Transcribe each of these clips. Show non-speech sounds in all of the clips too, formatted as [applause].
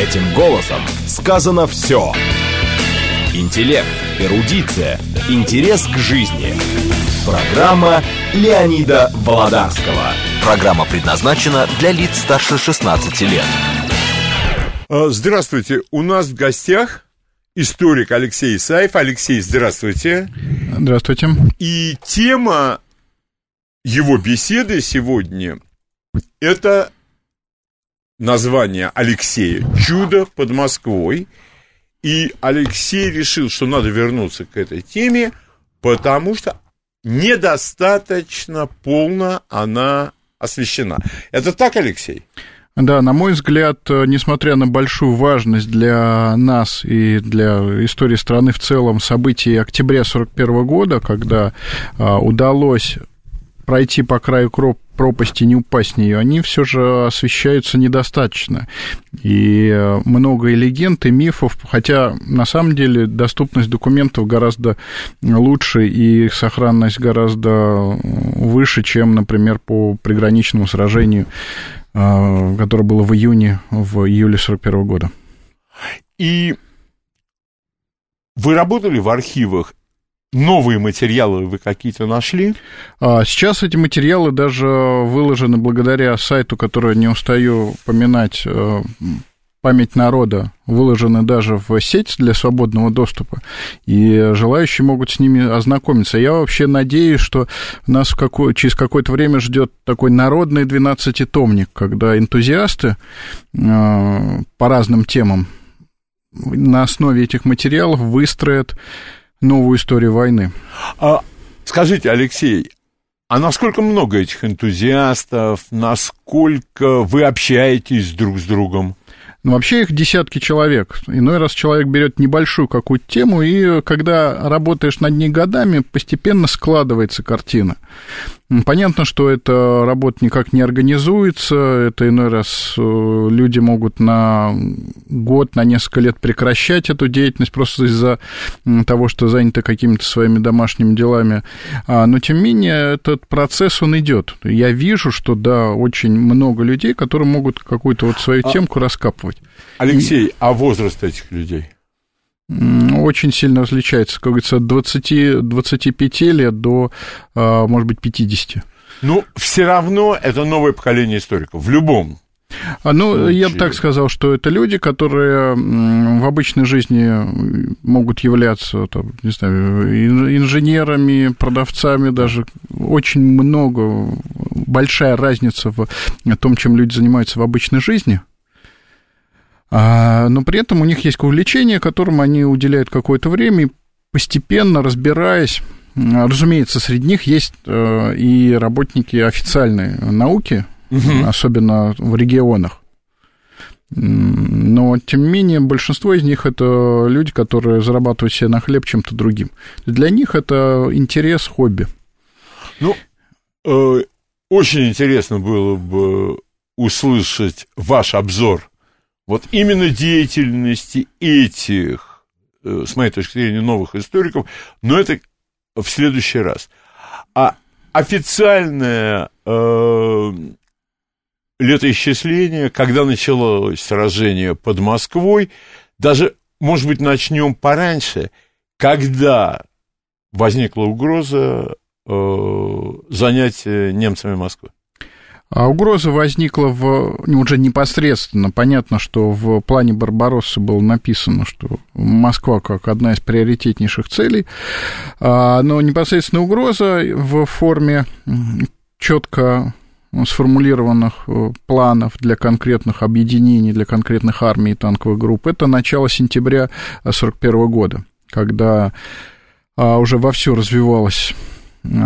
Этим голосом сказано все. Интеллект, эрудиция, интерес к жизни. Программа Леонида Володарского. Программа предназначена для лиц старше 16 лет. А, Здравствуйте, у нас в гостях историк Алексей Исаев. Алексей, здравствуйте. Здравствуйте. И тема его беседы сегодня – это название Алексея «Чудо под Москвой». И Алексей решил, что надо вернуться к этой теме, потому что недостаточно полно она освещена. Это так, Алексей? Да, на мой взгляд, несмотря на большую важность для нас и для истории страны в целом событий октября 1941 года, когда а, удалось пройти по краю кроп пропасти, не упасть в нее, они все же освещаются недостаточно. И э, много и легенд, и мифов, хотя на самом деле доступность документов гораздо лучше и их сохранность гораздо выше, чем, например, по приграничному сражению, э, которое было в июне, в июле 41 года. И вы работали в архивах Новые материалы вы какие-то нашли? А, сейчас эти материалы даже выложены благодаря сайту, который не устаю поминать, э, память народа, выложены даже в сеть для свободного доступа, и желающие могут с ними ознакомиться. Я вообще надеюсь, что нас какое, через какое-то время ждет такой народный 12-томник, когда энтузиасты э, по разным темам на основе этих материалов выстроят новую историю войны. А, скажите, Алексей, а насколько много этих энтузиастов, насколько вы общаетесь друг с другом? Ну, вообще их десятки человек. Иной раз человек берет небольшую какую-то тему, и когда работаешь над ней годами, постепенно складывается картина. Понятно, что эта работа никак не организуется, это иной раз э, люди могут на год, на несколько лет прекращать эту деятельность просто из-за того, что заняты какими-то своими домашними делами. А, но, тем не менее, этот процесс, он идет. Я вижу, что, да, очень много людей, которые могут какую-то вот свою а темку а, раскапывать. Алексей, И... а возраст этих людей? очень сильно различается, как говорится, от 20, 25 лет до, а, может быть, 50. Ну, все равно это новое поколение историков, в любом а, ну, случае. я бы так сказал, что это люди, которые в обычной жизни могут являться, там, не знаю, инженерами, продавцами даже. Очень много, большая разница в том, чем люди занимаются в обычной жизни – но при этом у них есть увлечение, которым они уделяют какое-то время, и постепенно разбираясь, разумеется, среди них есть э, и работники официальной науки, угу. особенно в регионах. Но, тем не менее, большинство из них это люди, которые зарабатывают себе на хлеб чем-то другим. Для них это интерес, хобби. Ну, э, очень интересно было бы услышать ваш обзор вот именно деятельности этих, э, с моей точки зрения, новых историков, но это в следующий раз. А официальное э, летоисчисление, когда началось сражение под Москвой, даже, может быть, начнем пораньше, когда возникла угроза э, занятия немцами Москвы. А угроза возникла в, ну, уже непосредственно. Понятно, что в плане Барбаросса было написано, что Москва как одна из приоритетнейших целей. А, но непосредственно угроза в форме четко сформулированных э, планов для конкретных объединений, для конкретных армий и танковых групп, это начало сентября 1941 года, когда а, уже вовсю развивалась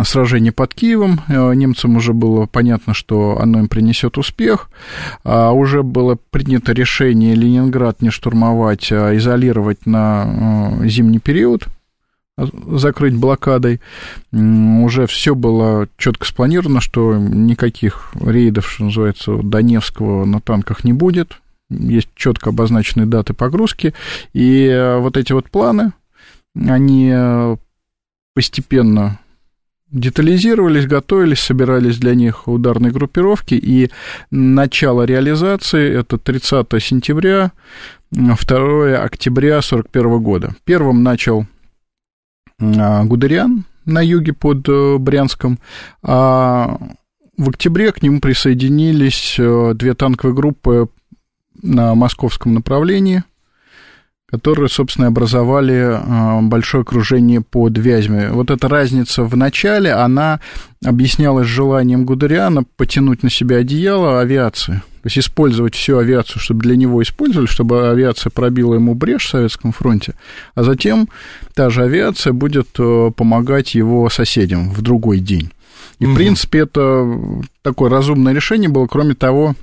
сражение под Киевом. Э, немцам уже было понятно, что оно им принесет успех. А уже было принято решение Ленинград не штурмовать, а изолировать на э, зимний период закрыть блокадой. Уже все было четко спланировано, что никаких рейдов, что называется, Донецкого на танках не будет. Есть четко обозначенные даты погрузки. И вот эти вот планы, они постепенно детализировались, готовились, собирались для них ударные группировки, и начало реализации – это 30 сентября, 2 октября 1941 года. Первым начал а, Гудериан на юге под э, Брянском, а в октябре к нему присоединились э, две танковые группы на московском направлении – которые, собственно, образовали а, большое окружение под Вязьмой. Вот эта разница в начале, она объяснялась желанием Гудериана потянуть на себя одеяло авиации. То есть использовать всю авиацию, чтобы для него использовали, чтобы авиация пробила ему брешь в Советском фронте, а затем та же авиация будет э, помогать его соседям в другой день. И, угу. в принципе, это такое разумное решение было. Кроме того,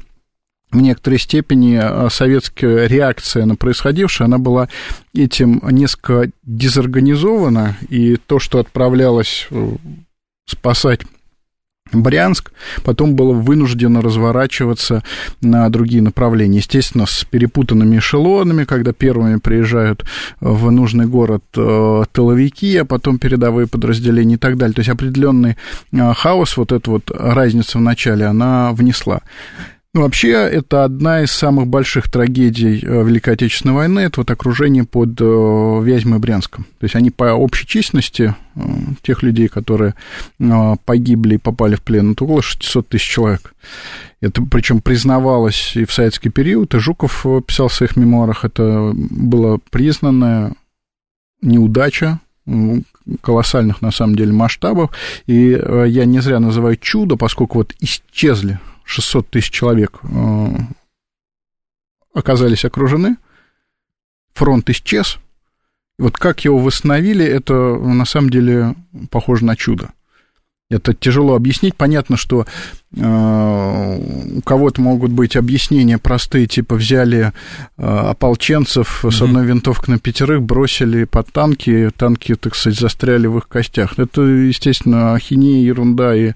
в некоторой степени э, советская реакция на происходившее, она была этим несколько дезорганизована, и то, что отправлялось э, спасать Брянск, потом было вынуждено разворачиваться на другие направления. Естественно, с перепутанными эшелонами, когда первыми приезжают в нужный город э, тыловики, а потом передовые подразделения и так далее. То есть определенный хаос, вот эта вот разница в начале, она внесла. Ну, вообще, это одна из самых больших трагедий э, Великой Отечественной войны, это вот окружение под э, Вязьмой и Брянском. То есть они по общей численности э, тех людей, которые погибли и попали в плен, это около 600 тысяч человек. Это причем признавалось и в советский период, и Жуков писал в своих мемуарах, это было признанная неудача колоссальных, на самом деле, масштабов. И я не зря называю чудо, поскольку вот исчезли 600 тысяч человек э, оказались окружены, фронт исчез. Вот как его восстановили, это на самом деле похоже на чудо. Это тяжело объяснить. Понятно, что э, у кого-то могут быть объяснения простые, типа взяли э, ополченцев с одной винтовкой на пятерых, бросили под танки, танки, так сказать, застряли в их костях. Это, естественно, ахинея, ерунда, и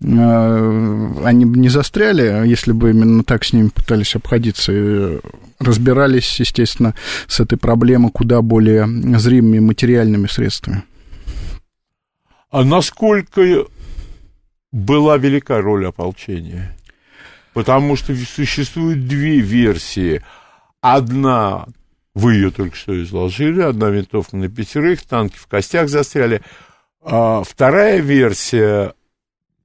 э, они бы не застряли, если бы именно так с ними пытались обходиться. И разбирались, естественно, с этой проблемой куда более зримыми материальными средствами. А насколько была велика роль ополчения. Потому что существуют две версии. Одна, вы ее только что изложили, одна винтовка на пятерых, танки в костях застряли. А вторая версия,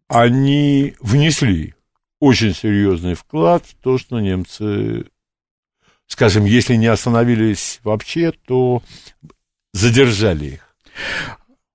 они внесли очень серьезный вклад в то, что немцы, скажем, если не остановились вообще, то задержали их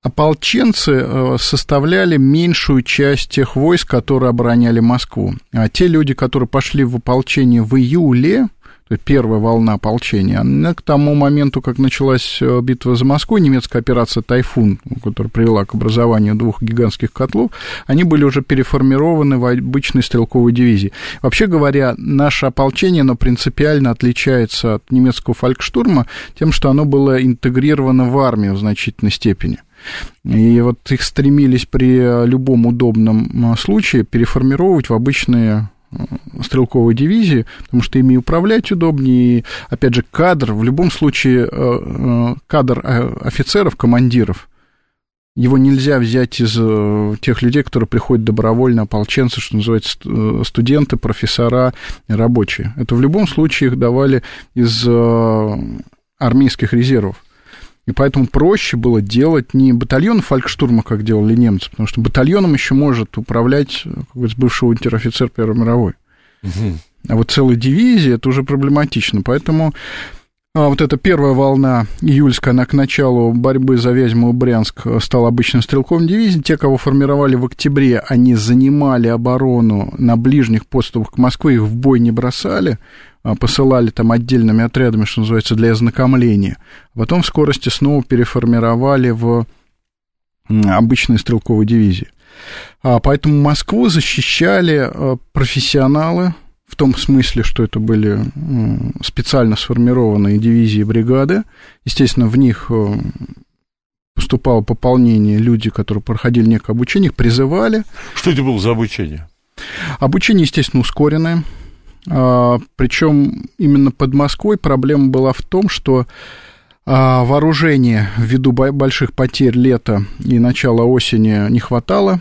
ополченцы э, составляли меньшую часть тех войск, которые обороняли Москву. А те люди, которые пошли в ополчение в июле, то есть первая волна ополчения, она к тому моменту, как началась э, битва за Москву, немецкая операция «Тайфун», которая привела к образованию двух гигантских котлов, они были уже переформированы в обычные стрелковые дивизии. Вообще говоря, наше ополчение, оно принципиально отличается от немецкого фолькштурма тем, что оно было интегрировано в армию в значительной степени. И вот их стремились при любом удобном случае переформировать в обычные стрелковой дивизии, потому что ими управлять удобнее. И, опять же, кадр, в любом случае, э, э, кадр э, офицеров, командиров, его нельзя взять из тех людей, которые приходят добровольно, ополченцы, что называется, студенты, профессора, рабочие. Это в любом случае их давали из армейских резервов. И поэтому проще было делать не батальон фолькштурма, как делали немцы, потому что батальоном еще может управлять какой-то бывший унтер-офицер Первой мировой. Угу. А вот целая дивизия, это уже проблематично. Поэтому а вот эта первая волна июльская, она к началу борьбы за Вязьму и Брянск стала обычным стрелковым дивизией. Те, кого формировали в октябре, они занимали оборону на ближних подступах к Москве, их в бой не бросали. А, посылали там отдельными отрядами, что называется, для ознакомления. Потом в скорости снова переформировали в обычные стрелковые дивизии. А, поэтому Москву защищали а, профессионалы, в том смысле, что это были специально сформированные дивизии и бригады. Естественно, в них поступало пополнение, люди, которые проходили некое обучение, их призывали. Что это было за обучение? Обучение, естественно, ускоренное. А, Причем именно под Москвой проблема была в том, что А вооружения ввиду больших потерь лета и начала осени не хватало.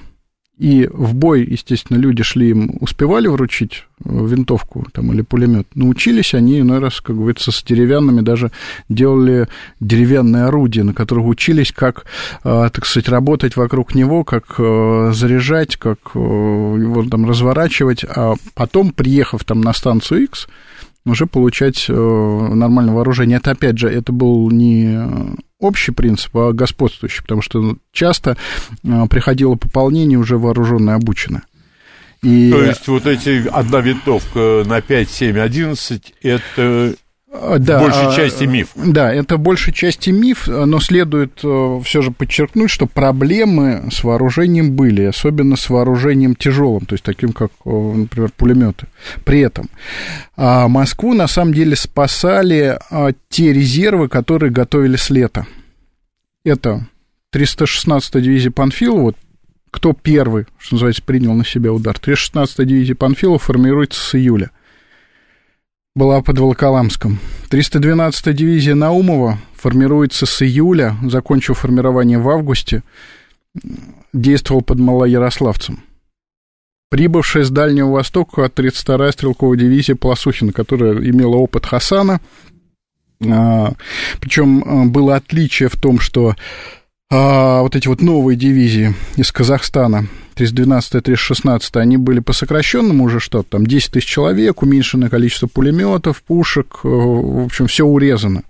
И в бой, естественно, люди шли, им успевали вручить э, винтовку там, или пулемет. Научились они, иной раз, как говорится, с деревянными даже делали деревянные орудия, на которых учились, как, э, так сказать, работать вокруг него, как э, заряжать, как его там разворачивать. А потом, приехав там на станцию X, уже получать нормальное вооружение. Это, опять же, это был не общий принцип, а господствующий, потому что часто а, приходило пополнение уже вооруженное, обученное. И... То есть вот эти одна винтовка на 5, 7, 11 это да, в большей а, части миф. Да, это в большей части миф, но следует э, все же подчеркнуть, что проблемы с вооружением были, особенно с вооружением тяжелым, то есть таким, как, э, например, пулеметы. При этом Москву на самом деле спасали те резервы, которые готовили с лета. Это 316-я дивизия Панфилова, кто первый, что называется, принял на себя удар. 316-я дивизия Панфилова формируется с июля была под Волоколамском. 312-я дивизия Наумова формируется с июля, закончив формирование в августе, действовал под Малоярославцем. Прибывшая с Дальнего Востока 32-я стрелковая дивизия Полосухина, которая имела опыт Хасана, а, причем а, было отличие в том, что а, вот эти вот новые дивизии из Казахстана, 312 316 они были по сокращенному уже что-то, там 10 тысяч человек, уменьшенное количество пулеметов, пушек, э, в общем, все урезано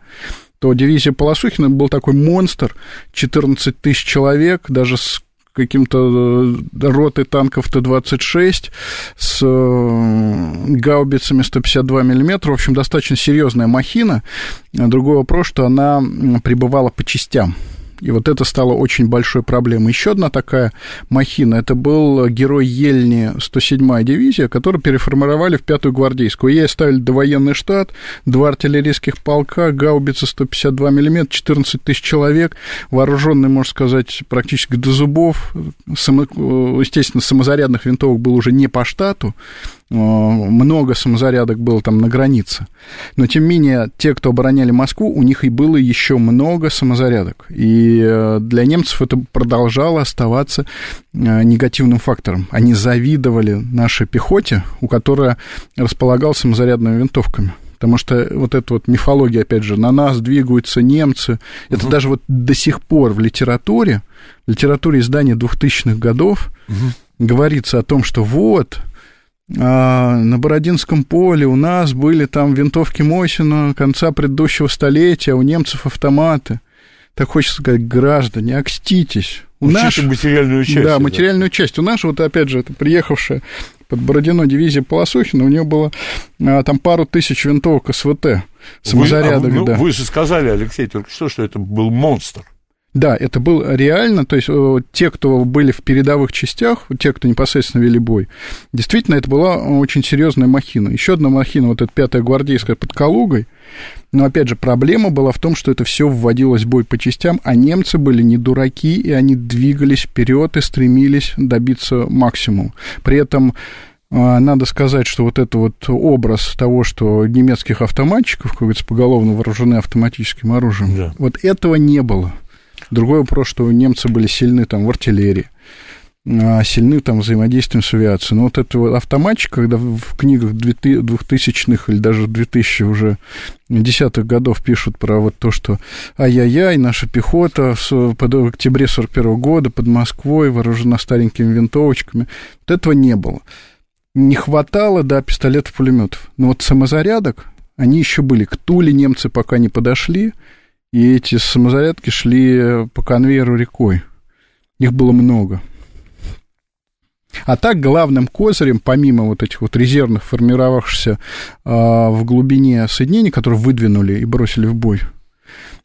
то дивизия Полосухина был такой монстр, 14 тысяч человек, даже с каким-то э, роты танков Т-26 с э, гаубицами 152 миллиметра. В общем, достаточно серьезная махина. Другой вопрос, что она прибывала по частям. И вот это стало очень большой проблемой. Еще одна такая махина, это был герой Ельни 107-я дивизия, которую переформировали в 5-ю гвардейскую. Ей оставили довоенный штат, два артиллерийских полка, гаубица 152 мм, 14 тысяч человек, вооруженный, можно сказать, практически до зубов. Само, естественно, самозарядных винтовок было уже не по штату, Э, много самозарядок было там на границе. Но, тем не менее, те, кто обороняли Москву, у них и было еще много самозарядок. И э, для немцев это продолжало оставаться э, негативным фактором. Они завидовали нашей пехоте, у которой располагал самозарядными винтовками. Потому что вот эта вот мифология, опять же, на нас двигаются немцы. Это угу. даже вот до сих пор в литературе, в литературе издания 2000-х годов угу. говорится о том, что вот, на Бородинском поле у нас были там винтовки Мосина конца предыдущего столетия, у немцев автоматы. Так хочется сказать, граждане, окститесь. У нас материальную часть. Да, материальную да. часть. У нас, вот опять же, это приехавшая под Бородино дивизия Полосухина, у нее было а, там пару тысяч винтовок СВТ, самозарядок, вы, а, ну, да. Вы же сказали, Алексей, только что, что это был монстр. Да, это было реально, то есть э, те, кто были в передовых частях, те, кто непосредственно вели бой, действительно, это была очень серьезная махина. Еще одна махина, вот эта пятая гвардейская под Калугой, но, опять же, проблема была в том, что это все вводилось в бой по частям, а немцы были не дураки, и они двигались вперед и стремились добиться максимума. При этом э, надо сказать, что вот этот вот образ того, что немецких автоматчиков, как говорится, поголовно вооружены автоматическим оружием, да. вот этого не было. Другой вопрос, что немцы были сильны там в артиллерии, а, сильны там взаимодействием с авиацией. Но вот это вот автоматчик, когда в книгах 2000-х или даже 2000 уже десятых годов пишут про вот то, что ай-яй-яй, наша пехота в октябре 41 года под Москвой вооружена старенькими винтовочками. Вот этого не было. Не хватало, да, пистолетов-пулеметов. Но вот самозарядок, они еще были. К Туле немцы пока не подошли, и эти самозарядки шли по конвейеру рекой. Их было много. А так главным козырем, помимо вот этих вот резервных, формировавшихся а, в глубине соединений, которые выдвинули и бросили в бой,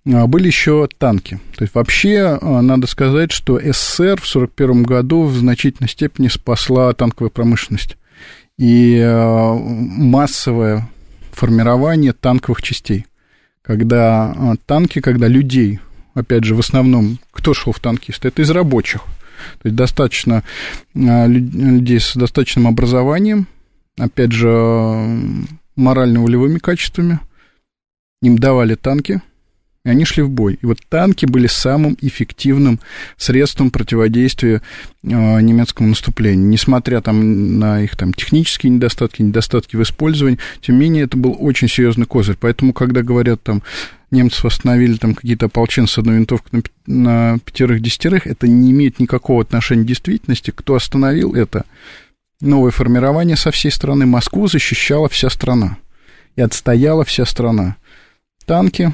а, были еще танки. То есть вообще а, надо сказать, что СССР в 1941 году в значительной степени спасла танковая промышленность и массовое формирование танковых частей когда а, танки, когда людей, опять же, в основном, кто шел в танкисты? Это из рабочих. То есть достаточно а, людей с достаточным образованием, опять же, морально-волевыми качествами. Им давали танки, И они шли в бой. И вот танки были самым эффективным средством противодействия э, немецкому наступлению. Несмотря там, на их там, технические недостатки, недостатки в использовании, тем не менее, это был очень серьезный козырь. Поэтому, когда говорят там, немцев остановили там какие-то ополченцы с одной винтовкой на, на пятерых-десятерых, это не имеет никакого отношения к действительности. Кто остановил это? Новое формирование со всей страны. Москву защищала вся страна. И отстояла вся страна. Танки,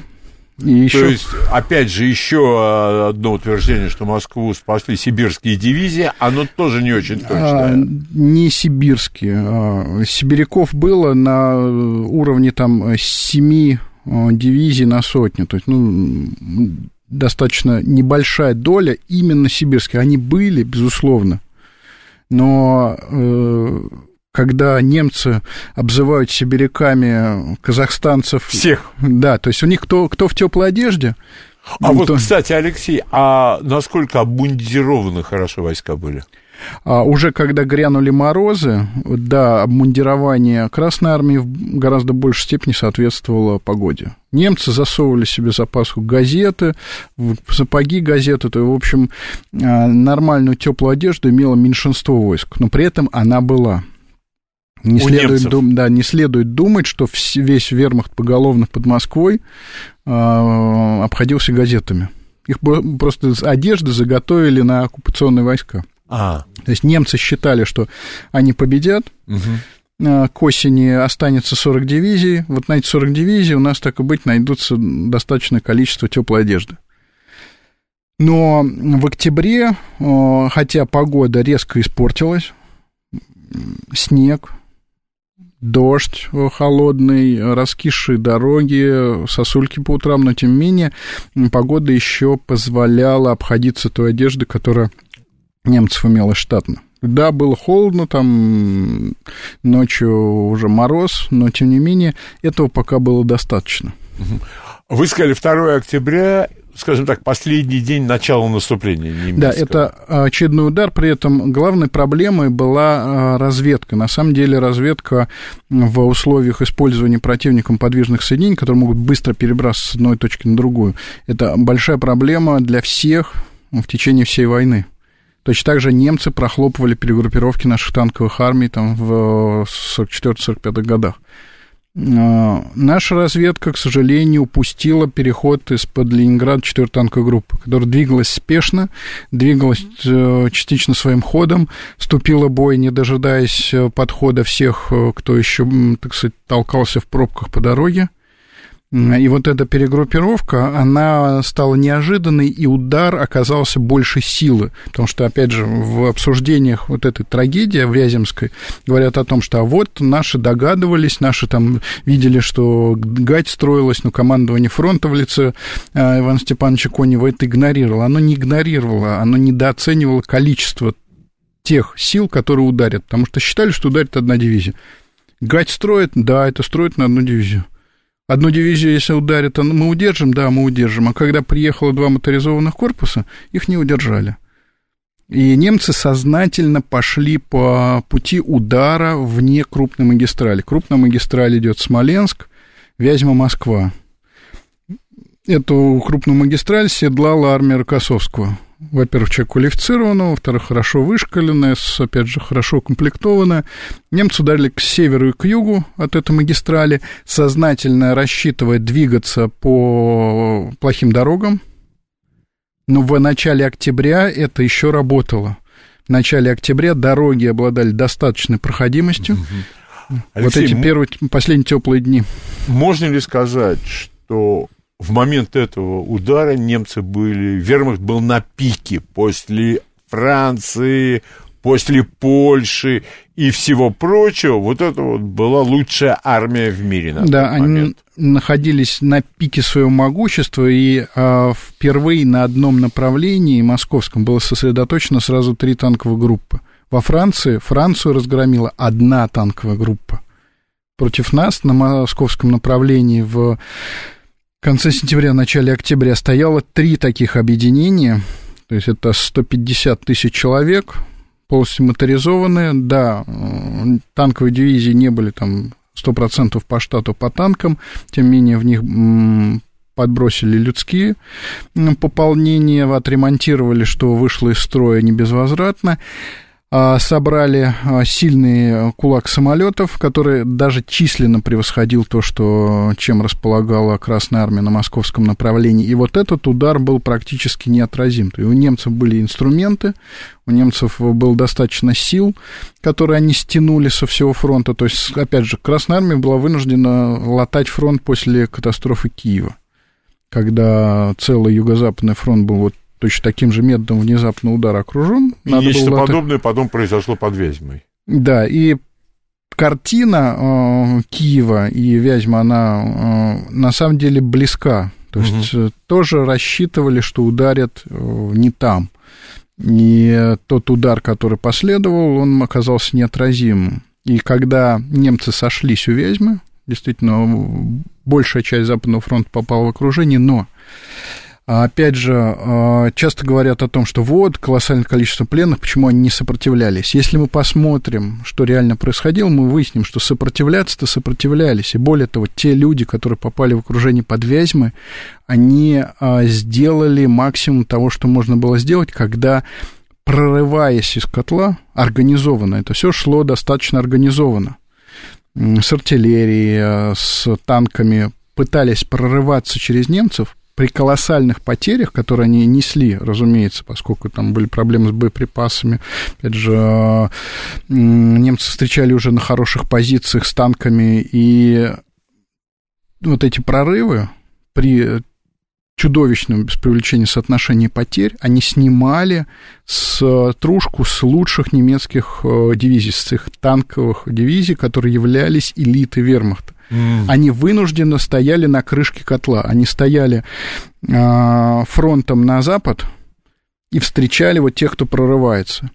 и еще... То есть, опять же, еще одно утверждение, что Москву спасли сибирские дивизии, оно тоже не очень точное. А, не сибирские. А, сибиряков было на уровне там семи а, дивизий на сотню. То есть, ну, достаточно небольшая доля именно сибирских. Они были, безусловно. Но э, когда немцы обзывают сибиряками казахстанцев... Всех. Да, то есть у них кто, кто в теплой одежде... А вот, кстати, Алексей, а насколько обмундированы хорошо войска были? А уже когда грянули морозы, да, обмундирование Красной Армии в гораздо большей степени соответствовало погоде. Немцы засовывали себе запаску газеты, сапоги газеты, то, в общем, а, нормальную теплую одежду имело меньшинство войск, но при этом она была. Не следует, дум, да, не следует думать, что весь вермахт поголовно под Москвой э, обходился газетами. Их просто одежды заготовили на оккупационные войска. А. То есть немцы считали, что они победят, угу. к осени останется 40 дивизий, вот на эти 40 дивизий у нас, так и быть, найдутся достаточное количество теплой одежды. Но в октябре, хотя погода резко испортилась, снег, дождь холодный, раскисшие дороги, сосульки по утрам, но тем не менее погода еще позволяла обходиться той одеждой, которая немцев имела штатно. Да, было холодно, там ночью уже мороз, но тем не менее этого пока было достаточно. Вы сказали 2 октября, скажем так, последний день начала наступления немецкого. Да, это очередной удар, при этом главной проблемой была а, разведка. На самом деле разведка в условиях использования противником подвижных соединений, которые могут быстро перебраться с одной точки на другую, это большая проблема для всех в течение всей войны. Точно так же немцы прохлопывали перегруппировки наших танковых армий там, в 44-45 годах. А, наша разведка, к сожалению, упустила переход из-под Ленинграда 4 танковой группы, которая двигалась спешно, двигалась э, частично своим ходом, вступила в бой, не дожидаясь э, подхода всех, э, кто еще, так сказать, толкался в пробках по дороге. И вот эта перегруппировка, она стала неожиданной, и удар оказался больше силы. Потому что, опять же, в обсуждениях вот этой трагедии в Вяземской говорят о том, что а вот наши догадывались, наши там видели, что гать строилась, но командование фронта в лице а, Ивана Степановича Конева это игнорировало. Оно не игнорировало, оно недооценивало количество тех сил, которые ударят, потому что считали, что ударит одна дивизия. Гать строит, да, это строит на одну дивизию. Одну дивизию, если ударят, мы удержим, да, мы удержим. А когда приехало два моторизованных корпуса, их не удержали. И немцы сознательно пошли по пути удара вне крупной магистрали. Крупная магистраль идет Смоленск, Вязьма, Москва. Эту крупную магистраль седлала армия Рокоссовского во-первых, человек квалифицированный, во-вторых, хорошо вышкаленная, опять же, хорошо укомплектованная. Немцы ударили к северу и к югу от этой магистрали, сознательно рассчитывая двигаться по плохим дорогам. Но в начале октября это еще работало. В начале октября дороги обладали достаточной проходимостью. Угу. Алексей, вот эти первые, последние теплые дни. Можно ли сказать, что в момент этого удара немцы были, вермахт был на пике после Франции, после Польши и всего прочего, вот это вот была лучшая армия в мире на да, тот момент. они находились на пике своего могущества, и а, впервые на одном направлении, московском, было сосредоточено сразу три танковые группы. Во Франции Францию разгромила одна танковая группа. Против нас на московском направлении в в конце сентября, начале октября стояло три таких объединения, то есть это 150 тысяч человек, полностью моторизованные, да, танковые дивизии не были там 100% по штату по танкам, тем не менее в них подбросили людские пополнения, отремонтировали, что вышло из строя не безвозвратно. А, собрали а, сильный кулак самолетов, который даже численно превосходил то, что, чем располагала Красная Армия на московском направлении. И вот этот удар был практически неотразим. И у немцев были инструменты, у немцев было достаточно сил, которые они стянули со всего фронта. То есть, опять же, Красная Армия была вынуждена латать фронт после катастрофы Киева когда целый юго-западный фронт был вот точно таким же методом внезапно удар окружен. И Надо нечто было подобное потом произошло под Вязьмой. Да, и картина э, Киева и Вязьма, она э, на самом деле близка. То угу. есть э, тоже рассчитывали, что ударят э, не там. И тот удар, который последовал, он оказался неотразимым. И когда немцы сошлись у Вязьмы, действительно, большая часть Западного фронта попала в окружение, но опять же, а, часто говорят о том, что вот, колоссальное количество пленных, почему они не сопротивлялись. Если мы посмотрим, что реально происходило, мы выясним, что сопротивляться-то сопротивлялись. И более того, те люди, которые попали в окружение под Вязьмы, они а, сделали максимум того, что можно было сделать, когда прорываясь из котла, организованно, это все шло достаточно организованно, с артиллерией, с танками, пытались прорываться через немцев, при колоссальных потерях, которые они несли, разумеется, поскольку там были проблемы с боеприпасами, опять же, немцы встречали уже на хороших позициях с танками, и вот эти прорывы при чудовищном, без привлечения соотношения потерь, они снимали с трушку с лучших немецких э, дивизий, с их танковых дивизий, которые являлись элитой вермахта. Mm. Они вынужденно стояли на крышке котла. Они стояли э, фронтом на запад и встречали вот тех, кто прорывается.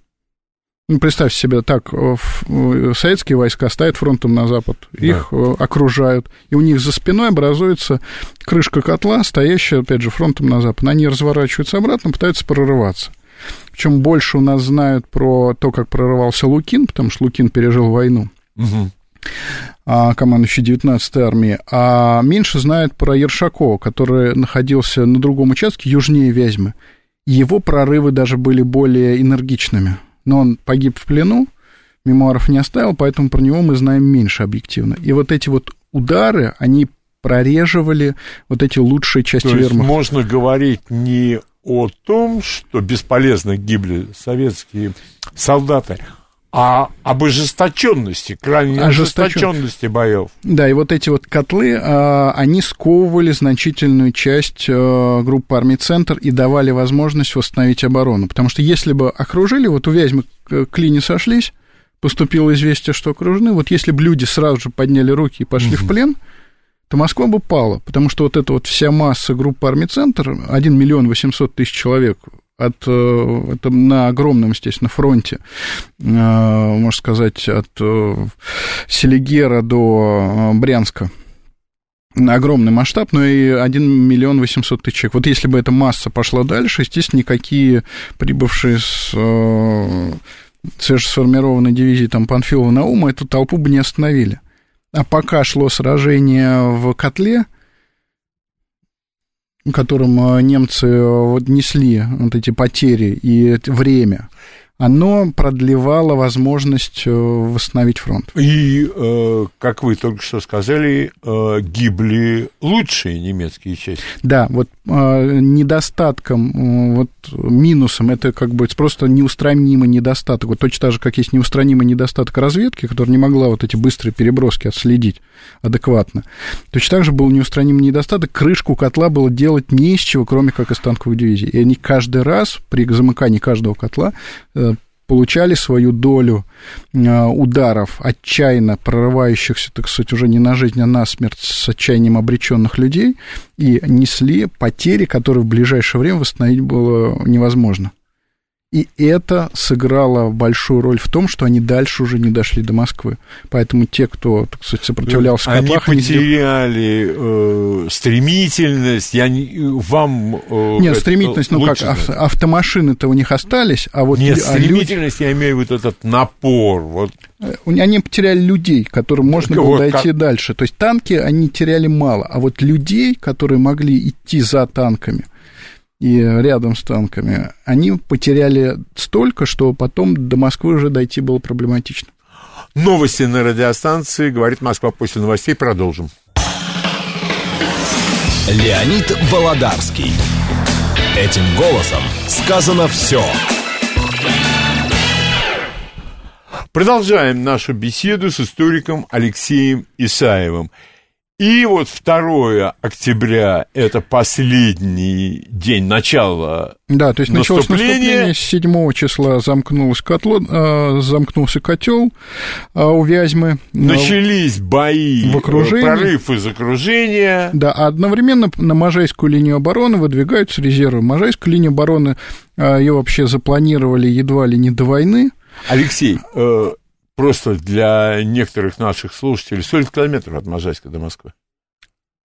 Ну, представьте себе так, э, э, советские войска стоят фронтом на запад, да. их э, окружают, и у них за спиной образуется крышка котла, стоящая, опять же, фронтом на запад. Они разворачиваются обратно, пытаются прорываться. Причем больше у нас знают про то, как прорывался Лукин, потому что Лукин пережил войну. Угу командующий 19-й армии, а меньше знают про Ершакова, который находился на другом участке южнее Вязьмы. Его прорывы даже были более энергичными. Но он погиб в плену, мемуаров не оставил, поэтому про него мы знаем меньше объективно. И вот эти вот удары, они прореживали вот эти лучшие части То вермахта. можно говорить не о том, что бесполезно гибли советские солдаты, а об ожесточенности, крайней ожесточенности боев. Да, и вот эти вот котлы, а, они сковывали значительную часть а, группы армий «Центр» и давали возможность восстановить оборону. Потому что если бы окружили, вот у Вязьмы клини сошлись, поступило известие, что окружены, вот если бы люди сразу же подняли руки и пошли угу. в плен, то Москва бы пала, потому что вот эта вот вся масса группы армий «Центр», 1 миллион 800 тысяч человек от, э, это на огромном, естественно, фронте, э, можно сказать, от э, Селигера до Брянска, огромный масштаб, но и 1 миллион 800 тысяч человек. Вот если бы эта масса пошла дальше, естественно, никакие прибывшие с свежесформированной дивизии там Панфилова Наума эту толпу бы не остановили. А пока шло сражение в котле, которым э, немцы э, вот несли вот эти потери и время, оно продлевало возможность э, восстановить фронт. И, как вы только что сказали, гибли лучшие немецкие части. Да, вот недостатком, вот минусом, это как бы просто неустранимый недостаток. Вот точно так же, как есть неустранимый недостаток разведки, которая не могла вот эти быстрые переброски отследить адекватно. Точно так же был неустранимый недостаток. Крышку котла было делать не из чего, кроме как из танковой дивизии. И они каждый раз при замыкании каждого котла э, получали свою долю э, ударов, отчаянно прорывающихся, так сказать, уже не на жизнь, а на смерть с отчаянием обреченных людей, и несли потери, которые в ближайшее время восстановить было невозможно. И это сыграло большую роль в том, что они дальше уже не дошли до Москвы. Поэтому те, кто, так сказать, сопротивлялся они котлах... потеряли э, стремительность, я не, вам... Э, Нет, стремительность, ну как, ав, автомашины-то у них остались, а вот... Нет, стремительность, люди... я имею в виду этот напор, вот. Э, они потеряли людей, которым можно было вот, дойти как... дальше. То есть танки они теряли мало, а вот людей, которые могли идти за танками, и рядом с танками, они потеряли столько, что потом до Москвы уже дойти было проблематично. Новости на радиостанции. Говорит Москва после новостей. Продолжим. Леонид Володарский. Этим голосом сказано все. Продолжаем нашу беседу с историком Алексеем Исаевым. И вот 2 октября – это последний день начала Да, то есть началось наступление, с 7 числа замкнулось котло, э, замкнулся котел э, у Вязьмы. Начались бои, в окружении. прорыв из окружения. Да, а одновременно на Можайскую линию обороны выдвигаются резервы. Можайскую линию обороны э, ее вообще запланировали едва ли не до войны. Алексей, э, просто для некоторых наших слушателей, сколько километров от Можайска до Москвы?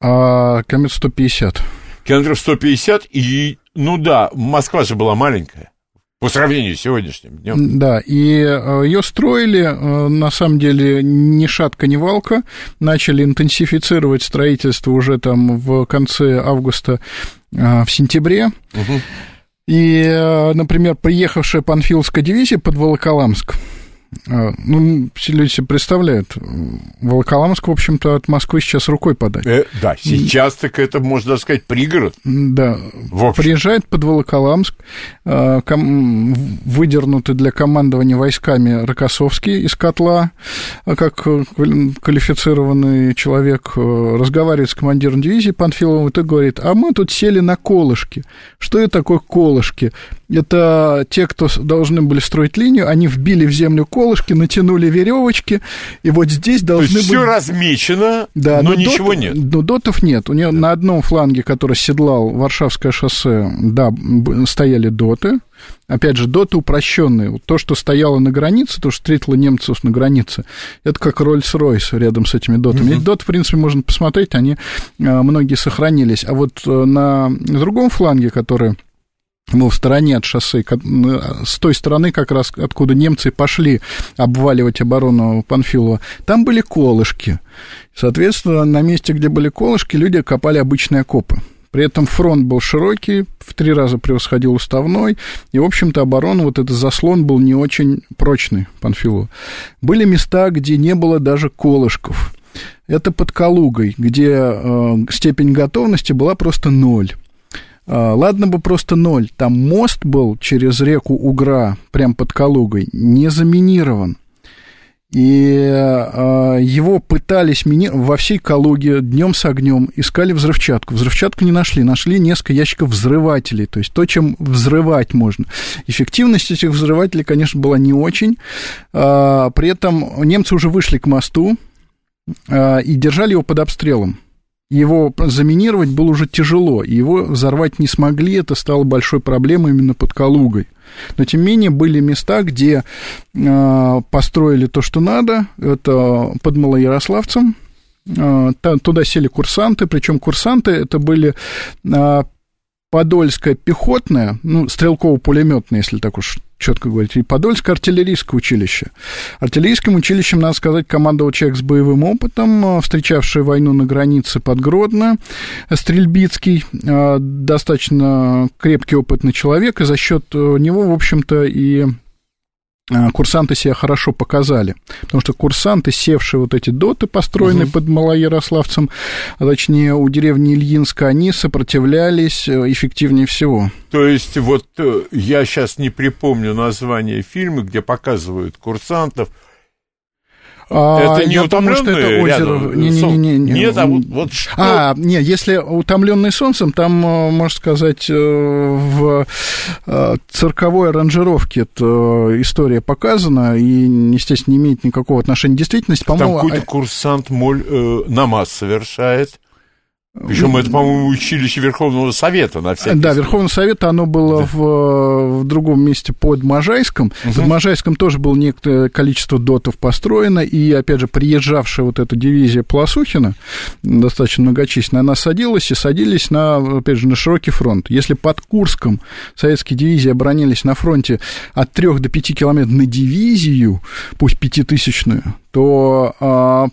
А, километр 150. Километров 150, и, ну да, Москва же была маленькая. По сравнению с сегодняшним днем. Да, и э, ее строили, э, на самом деле, ни шатка, ни валка. Начали интенсифицировать строительство уже там в конце августа, э, в сентябре. Угу. И, например, приехавшая Панфиловская дивизия под Волоколамск, ну, все люди себе представляют. Волоколамск, в общем-то, от Москвы сейчас рукой подать. Э, да, сейчас так это, можно сказать, пригород. Да. Приезжает под Волоколамск, э, ком, выдернуты для командования войсками Рокоссовский из котла, а как квалифицированный человек, э, разговаривает с командиром дивизии Панфиловым, и говорит, а мы тут сели на колышки. Что это такое колышки? Это те, кто должны были строить линию, они вбили в землю колышки, натянули веревочки, и вот здесь должны То есть быть... все размечено, да, но, но ничего дот... нет. Но дотов нет. У нее да. на одном фланге, который седлал Варшавское шоссе, да, стояли доты. Опять же, доты упрощенные. То, что стояло на границе, то, что встретило немцев на границе, это как Роллс-Ройс рядом с этими дотами. Эти доты, в принципе, можно посмотреть, они а, многие сохранились. А вот э, на другом фланге, который был в стороне от шоссе, с той стороны как раз, откуда немцы пошли обваливать оборону Панфилова, там были колышки. Соответственно, на месте, где были колышки, люди копали обычные окопы. При этом фронт был широкий, в три раза превосходил уставной, и, в общем-то, оборона, вот этот заслон был не очень прочный, Панфилова. Были места, где не было даже колышков. Это под Калугой, где э, степень готовности была просто ноль. А, ладно бы просто ноль. Там мост был через реку Угра, прям под Калугой, не заминирован. И э, его пытались мини... во всей Калуге днем с огнем, искали взрывчатку. Взрывчатку не нашли, нашли несколько ящиков взрывателей, то есть то, чем взрывать можно. Эффективность этих взрывателей, конечно, была не очень. Э, при этом немцы уже вышли к мосту э, и держали его под обстрелом его заминировать было уже тяжело, его взорвать не смогли, это стало большой проблемой именно под Калугой. Но, тем не менее, были места, где э, построили то, что надо, это под Малоярославцем, э, туда сели курсанты, причем курсанты это были э, Подольское пехотное, ну, стрелково-пулеметное, если так уж четко говорить, и Подольское артиллерийское училище. Артиллерийским училищем, надо сказать, командовал человек с боевым опытом, а, встречавший войну на границе под Гродно, Стрельбицкий, а, достаточно крепкий, опытный человек, и за счет э, него, в общем-то, и курсанты себя хорошо показали. Потому что курсанты, севшие вот эти доты, построенные угу. под Малоярославцем, а точнее у деревни Ильинска, они сопротивлялись э, эффективнее всего. То есть вот э, я сейчас не припомню название фильма, где показывают курсантов, а, это не я думаю, что это озеро. Не, не, не, не, Нет, а вот, вот что? А, не, если утомленный солнцем, там, э, можно сказать, э, в э, цирковой аранжировке эта история показана и, естественно, не имеет никакого отношения к действительности. Там какой-то курсант моль, э, намаз совершает. Причем это, по-моему, училище Верховного Совета на всякий Да, Верховного Совета, оно было да. в, в другом месте под Можайском. Угу. Под Можайском тоже было некоторое количество дотов построено, и, опять же, приезжавшая вот эта дивизия Полосухина, достаточно многочисленная, она садилась и садились на, опять же, на широкий фронт. Если под Курском советские дивизии оборонились на фронте от 3 до 5 километров на дивизию, пусть пятитысячную, то а,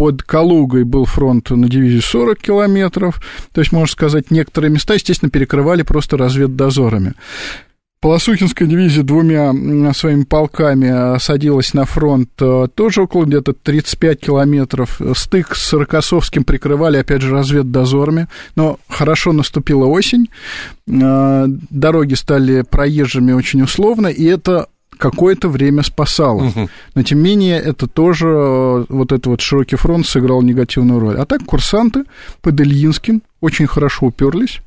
под Калугой был фронт на дивизию 40 километров, то есть, можно сказать, некоторые места, естественно, перекрывали просто разведдозорами. Полосухинская дивизия двумя своими полками садилась на фронт э, тоже около где-то 35 километров. Стык с Рокоссовским прикрывали, опять же, разведдозорами. Но хорошо наступила осень, э, дороги стали проезжими очень условно, и это какое-то время спасало. Угу. Но, тем не менее, это тоже, э, вот этот вот широкий фронт сыграл негативную роль. А так курсанты под Ильинским очень хорошо уперлись.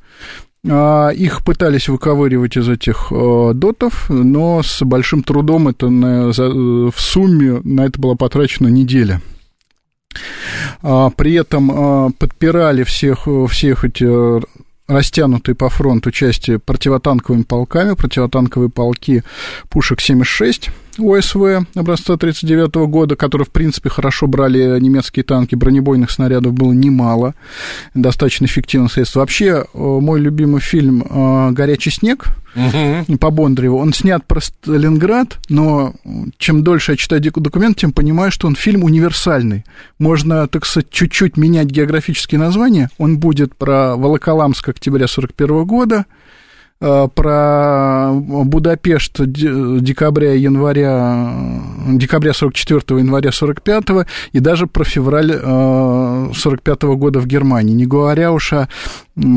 А, их пытались выковыривать из этих э, дотов, но с большим трудом это на, за, в сумме на это была потрачена неделя. А, при этом а, подпирали всех, всех эти растянутые по фронту части противотанковыми полками, противотанковые полки пушек 76 ОСВ образца 1939 года, которые, в принципе, хорошо брали немецкие танки, бронебойных снарядов было немало, достаточно эффективное средство. Вообще, э, мой любимый фильм э, «Горячий снег» угу. по Бондареву, он снят про Сталинград, но чем дольше я читаю документ, тем понимаю, что он фильм универсальный. Можно, так сказать, чуть-чуть менять географические названия. Он будет про Волоколамск октября 1941 года, Э, про Будапешт декабря, января, декабря 44 января 45 и даже про февраль 45 э, года в Германии. Не говоря уж о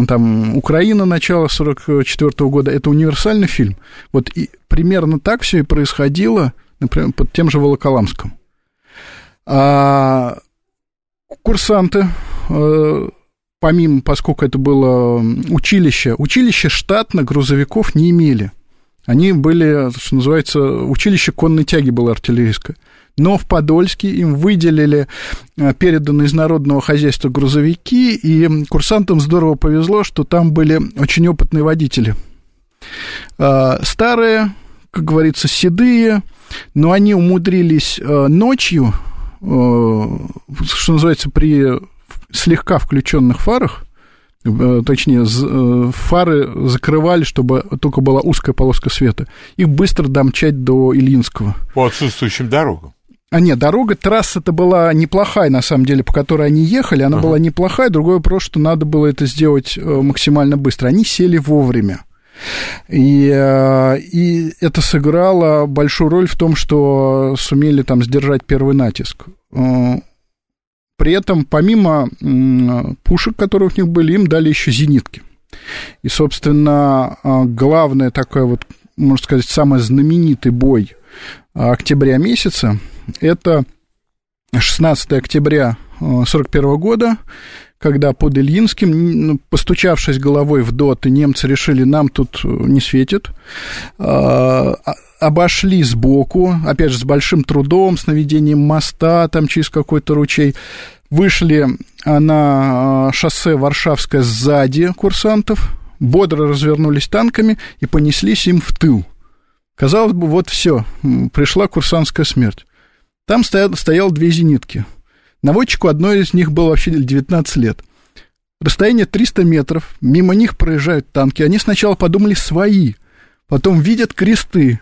там, Украина начала 44 года. Это универсальный фильм. Вот и примерно так все и происходило, например, под тем же Волоколамском. А курсанты э, помимо, поскольку это было училище, училище штатно грузовиков не имели. Они были, что называется, училище конной тяги было артиллерийское. Но в Подольске им выделили э, переданные из народного хозяйства грузовики, и курсантам здорово повезло, что там были очень опытные водители. Э, старые, как говорится, седые, но они умудрились э, ночью, что называется, при слегка включенных фарах, э, точнее, э, фары закрывали, чтобы только была узкая полоска света, их быстро домчать до Ильинского. По отсутствующим дорогам. А нет, дорога, трасса-то была неплохая, на самом деле, по которой они ехали, она uh-huh. была неплохая, другой вопрос, что надо было это сделать э, максимально быстро. Они сели вовремя. И, и это сыграло большую роль в том, что сумели там сдержать первый натиск. При этом, помимо пушек, которые у них были, им дали еще зенитки. И, собственно, а, главное такое вот, можно сказать, самый знаменитый бой октября месяца, это 16 октября 1941 года, когда под Ильинским, ну, постучавшись головой в дот, немцы решили, нам тут не светит, а, а, обошли сбоку, опять же, с большим трудом, с наведением моста там через какой-то ручей, вышли на а, шоссе Варшавское сзади курсантов, бодро развернулись танками и понеслись им в тыл. Казалось бы, вот все, пришла курсантская смерть. Там стоял, стоял две зенитки. Наводчику одной из них было вообще 19 лет. Расстояние 300 метров, мимо них проезжают танки. Они сначала подумали свои, потом видят кресты,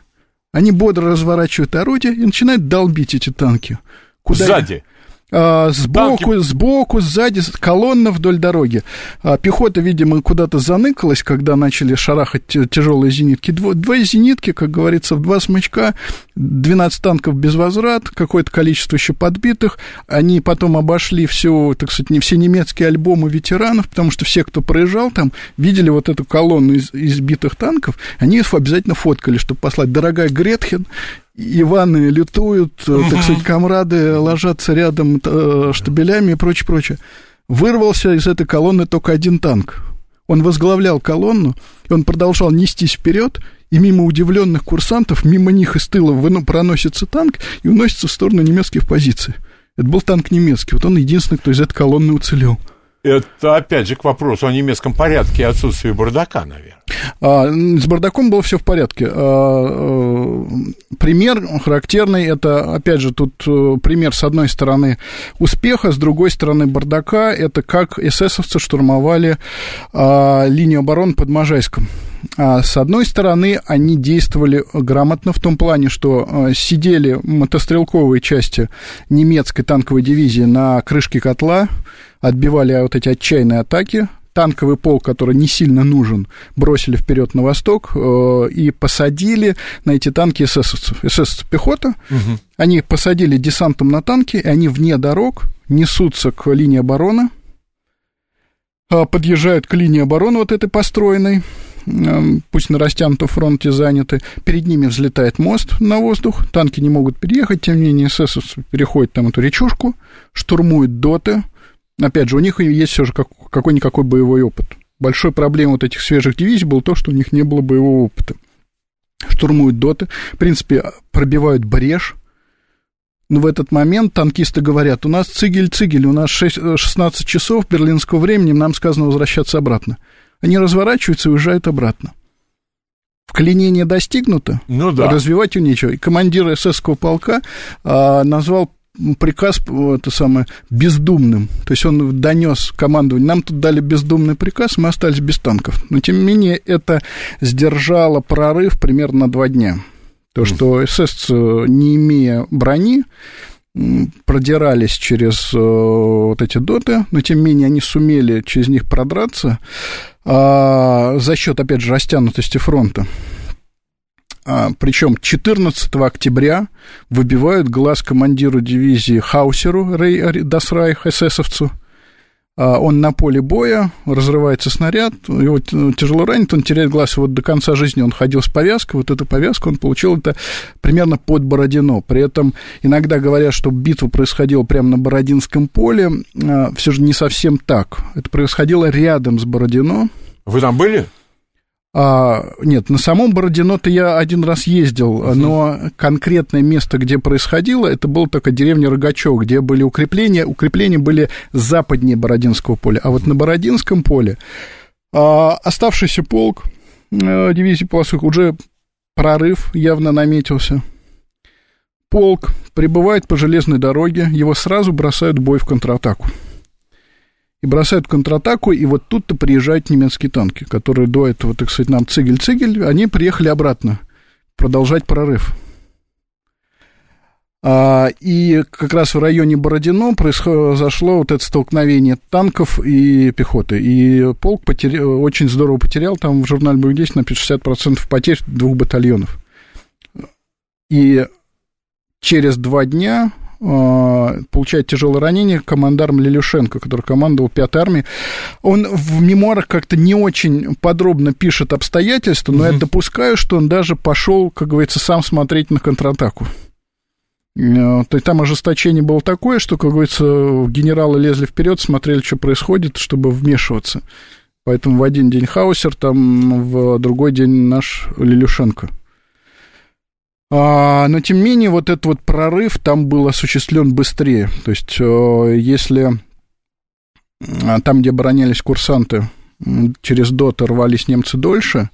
они бодро разворачивают орудие и начинают долбить эти танки. Куда Сзади? А, сбоку, Танки. сбоку, сзади, колонна вдоль дороги. А, пехота, видимо, куда-то заныкалась, когда начали шарахать тяжелые зенитки. Дво, две зенитки, как говорится, в два смычка, 12 танков без возврат, какое-то количество еще подбитых. Они потом обошли все, так сказать, не все немецкие альбомы ветеранов, потому что все, кто проезжал там, видели вот эту колонну из избитых танков, они обязательно фоткали, чтобы послать «Дорогая Гретхен», Иваны летуют, угу. так сказать, комрады ложатся рядом э, штабелями и прочее, прочее. Вырвался из этой колонны только один танк. Он возглавлял колонну, и он продолжал нестись вперед, и мимо удивленных курсантов, мимо них из тыла выну, проносится танк и уносится в сторону немецких позиций. Это был танк немецкий, вот он единственный, кто из этой колонны уцелел. Это, опять же, к вопросу о немецком порядке и отсутствии бардака, наверное. А, с бардаком было все в порядке. А, пример характерный, это, опять же, тут э, пример, с одной стороны, успеха, с другой стороны, бардака, это как эсэсовцы штурмовали а, линию обороны под Можайском. А с одной стороны, они действовали грамотно в том плане, что э, сидели мотострелковые части немецкой танковой дивизии на крышке котла, отбивали вот эти отчаянные атаки, танковый полк, который не сильно нужен, бросили вперед на восток э, и посадили на эти танки эсэсовцев. Эсэсовцы пехота, угу. они посадили десантом на танки, и они вне дорог несутся к линии обороны, э, подъезжают к линии обороны вот этой построенной, э, пусть на растянутом фронте заняты, перед ними взлетает мост на воздух, танки не могут переехать, тем не менее эсэсовцы переходят там эту речушку, штурмуют доты, Опять же, у них есть все же какой-никакой боевой опыт. Большой проблемой вот этих свежих дивизий было то, что у них не было боевого опыта. Штурмуют доты, в принципе, пробивают брешь, но в этот момент танкисты говорят, у нас цигель-цигель, у нас 6, 16 часов берлинского времени, нам сказано возвращаться обратно. Они разворачиваются и уезжают обратно. Вклинение достигнуто, ну, да. развивать у нечего. И командир эсэсского полка а, назвал приказ, это самое, бездумным. То есть он донес командованию, нам тут дали бездумный приказ, мы остались без танков. Но, тем не менее, это сдержало прорыв примерно на два дня. То, что СС, не имея брони, продирались через э, вот эти доты, но тем не менее они сумели через них продраться а, за счет, опять же, растянутости фронта. А, причем 14 октября выбивают глаз командиру дивизии Хаусеру Рей Дасрайх, эсэсовцу. А, он на поле боя, разрывается снаряд, его тяжело ранит, он теряет глаз, вот до конца жизни он ходил с повязкой, вот эту повязку он получил это примерно под Бородино. При этом иногда говорят, что битва происходила прямо на Бородинском поле, а, все же не совсем так. Это происходило рядом с Бородино. Вы там были? А, нет, на самом Бородино-то я один раз ездил, uh-huh. но конкретное место, где происходило, это была только деревня Рогачев, где были укрепления. Укрепления были западнее Бородинского поля. А вот на Бородинском поле а, оставшийся полк а, дивизии Полосых уже прорыв явно наметился. Полк прибывает по железной дороге, его сразу бросают в бой в контратаку и бросают контратаку, и вот тут-то приезжают немецкие танки, которые до этого, так сказать, нам цигель-цигель, они приехали обратно продолжать прорыв. А, и как раз в районе Бородино произошло вот это столкновение танков и пехоты. И полк потерял, очень здорово потерял, там в журнале «Боевых действий» написано 60% потерь двух батальонов. И через два дня получает тяжелое ранение командарм Лелюшенко, который командовал 5-й армией. Он в мемуарах как-то не очень подробно пишет обстоятельства, но угу. я допускаю, что он даже пошел, как говорится, сам смотреть на контратаку. А, то есть там ожесточение было такое, что, как говорится, генералы лезли вперед, смотрели, что происходит, чтобы вмешиваться. Поэтому в один день Хаусер, там в другой день наш Лилюшенко. А, но, тем не менее, вот этот вот прорыв там был осуществлен быстрее. То есть, э, если а, там, где оборонялись курсанты, через доты рвались немцы дольше,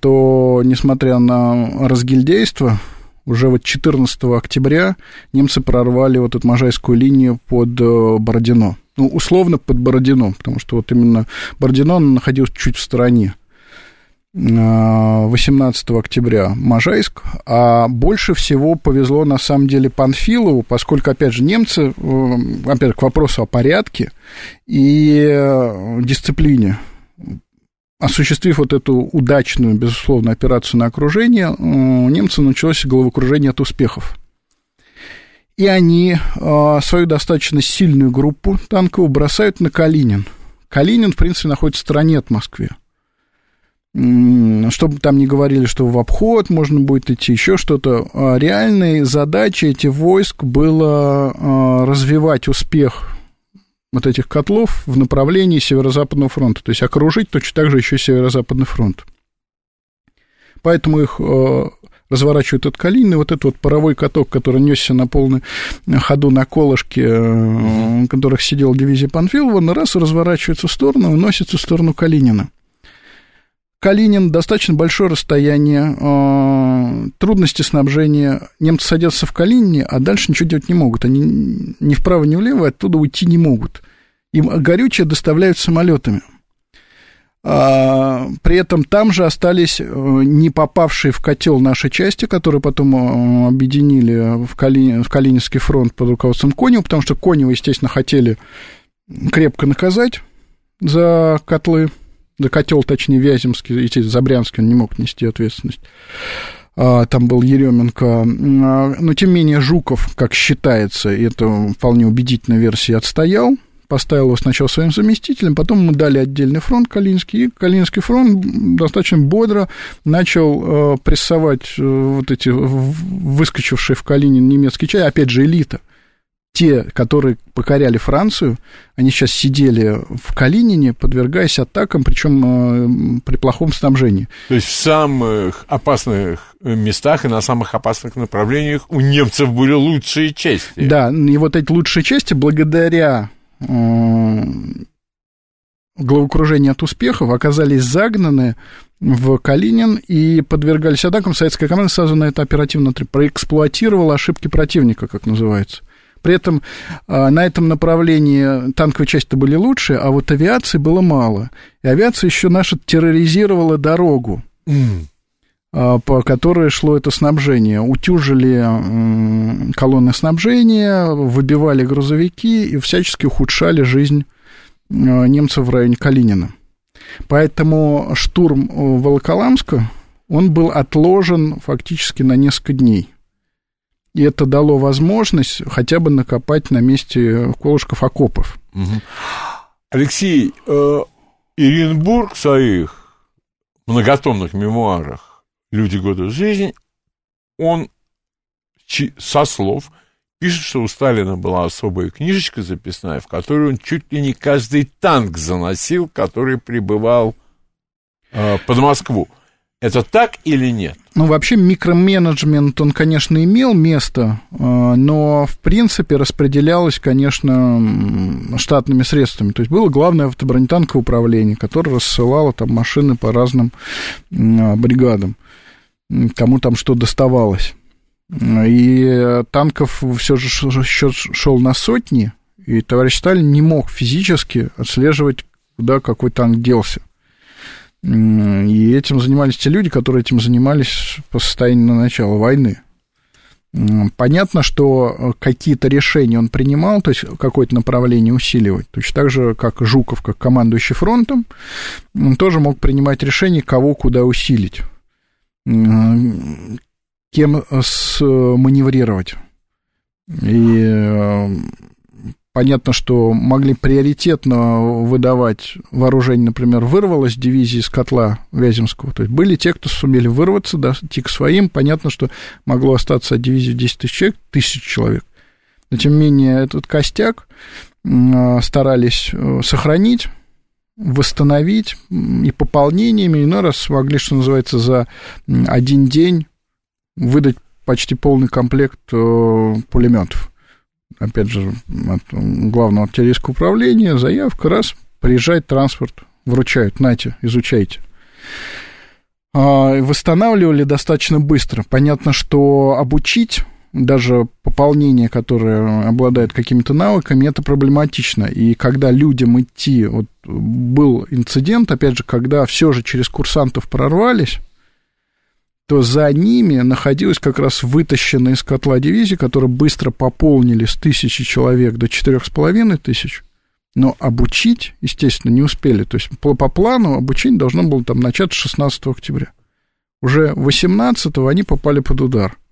то, несмотря на разгильдейство, уже вот 14 октября немцы прорвали вот эту Можайскую линию под э, Бородино. Ну, условно под Бородино, потому что вот именно Бородино находился чуть в стороне. 18 октября Можайск, а больше всего повезло на самом деле Панфилову, поскольку, опять же, немцы, э, опять к вопросу о порядке и э, дисциплине, осуществив вот эту удачную, безусловно, операцию на окружение, у немцев началось головокружение от успехов. И они э, свою достаточно сильную группу танковую бросают на Калинин. Калинин, в принципе, находится в стороне от Москвы чтобы там не говорили, что в обход можно будет идти, еще что-то. А реальной задачей этих войск было а, развивать успех вот этих котлов в направлении Северо-Западного фронта, то есть окружить точно так же еще Северо-Западный фронт. Поэтому их а, разворачивают от Калинина, вот этот вот паровой каток, который несся на полный ходу на колышке, э, в которых сидела дивизия Панфилова, на раз разворачивается в сторону, уносится в сторону Калинина. Калинин, достаточно большое расстояние, э, трудности снабжения. Немцы садятся в Калинине, а дальше ничего делать не могут. Они ни вправо, ни влево оттуда уйти не могут. Им горючее доставляют самолетами. А, при этом там же остались э, не попавшие в котел наши части, которые потом э, объединили в, Кали... в Калининский фронт под руководством Конева, потому что Конева, естественно, хотели крепко наказать за котлы, за котел, точнее, Вяземский, естественно, Забрянский, он не мог нести ответственность. А, там был Еременко, а, но тем не менее Жуков, как считается, это вполне убедительная версия, отстоял, поставил его сначала своим заместителем, потом мы дали отдельный фронт Калининский, и Калининский фронт достаточно бодро начал э, прессовать э, вот эти выскочившие в Калинин немецкие части, опять же, элита. Те, которые покоряли Францию, они сейчас сидели в Калинине, подвергаясь атакам, причем э, при плохом снабжении. То есть в самых опасных местах и на самых опасных направлениях у немцев были лучшие части. Да, и вот эти лучшие части, благодаря головокружения от успехов, оказались загнаны в Калинин и подвергались атакам. Советская команда сразу на это оперативно проэксплуатировала ошибки противника, как называется. При этом а, на этом направлении танковые части были лучше, а вот авиации было мало. И авиация еще наша терроризировала дорогу. Mm. А, по которой шло это снабжение. Утюжили колонны снабжения, выбивали грузовики и всячески ухудшали жизнь а, немцев в районе Калинина. Поэтому штурм э, Волоколамска, он был отложен фактически на несколько дней. И это дало возможность хотя бы накопать на месте колышков окопов. Алексей, э, Иренбург в своих многотомных мемуарах люди года жизни, он со слов пишет, что у Сталина была особая книжечка записная, в которой он чуть ли не каждый танк заносил, который прибывал э, под Москву. Это так или нет? Ну, вообще микроменеджмент, он, конечно, имел место, э, но, в принципе, распределялось, конечно, штатными средствами. То есть было главное автобронетанковое управление, которое рассылало там машины по разным бригадам кому там что доставалось. И танков все же счет шел на сотни, и товарищ Сталин не мог физически отслеживать, куда какой танк делся. И этим занимались те люди, которые этим занимались по состоянию на начало войны. Понятно, что какие-то решения он принимал, то есть какое-то направление усиливать. Точно так же, как Жуков, как командующий фронтом, он тоже мог принимать решение, кого куда усилить кем маневрировать. И э, понятно, что могли приоритетно выдавать вооружение, например, вырвалась дивизия из котла Вяземского. То есть были те, кто сумели вырваться, дойти к своим. Понятно, что могло остаться от дивизии 10 тысяч человек, тысяч человек. Но, тем не менее, этот костяк старались э, сохранить восстановить и пополнениями, иной раз смогли, что называется, за один день выдать почти полный комплект э, пулеметов. Опять же, от главного артиллерийского управления заявка, раз, приезжает транспорт, вручают, нате, изучайте. А, восстанавливали достаточно быстро. Понятно, что обучить даже пополнение, которое обладает какими-то навыками, это проблематично. И когда людям идти, вот был инцидент, опять же, когда все же через курсантов прорвались, то за ними находилась как раз вытащенная из котла дивизия, которую быстро пополнили с тысячи человек до четырех с половиной тысяч, но обучить, естественно, не успели. То есть по, по плану обучение должно было там начаться 16 октября. Уже 18 они попали под удар –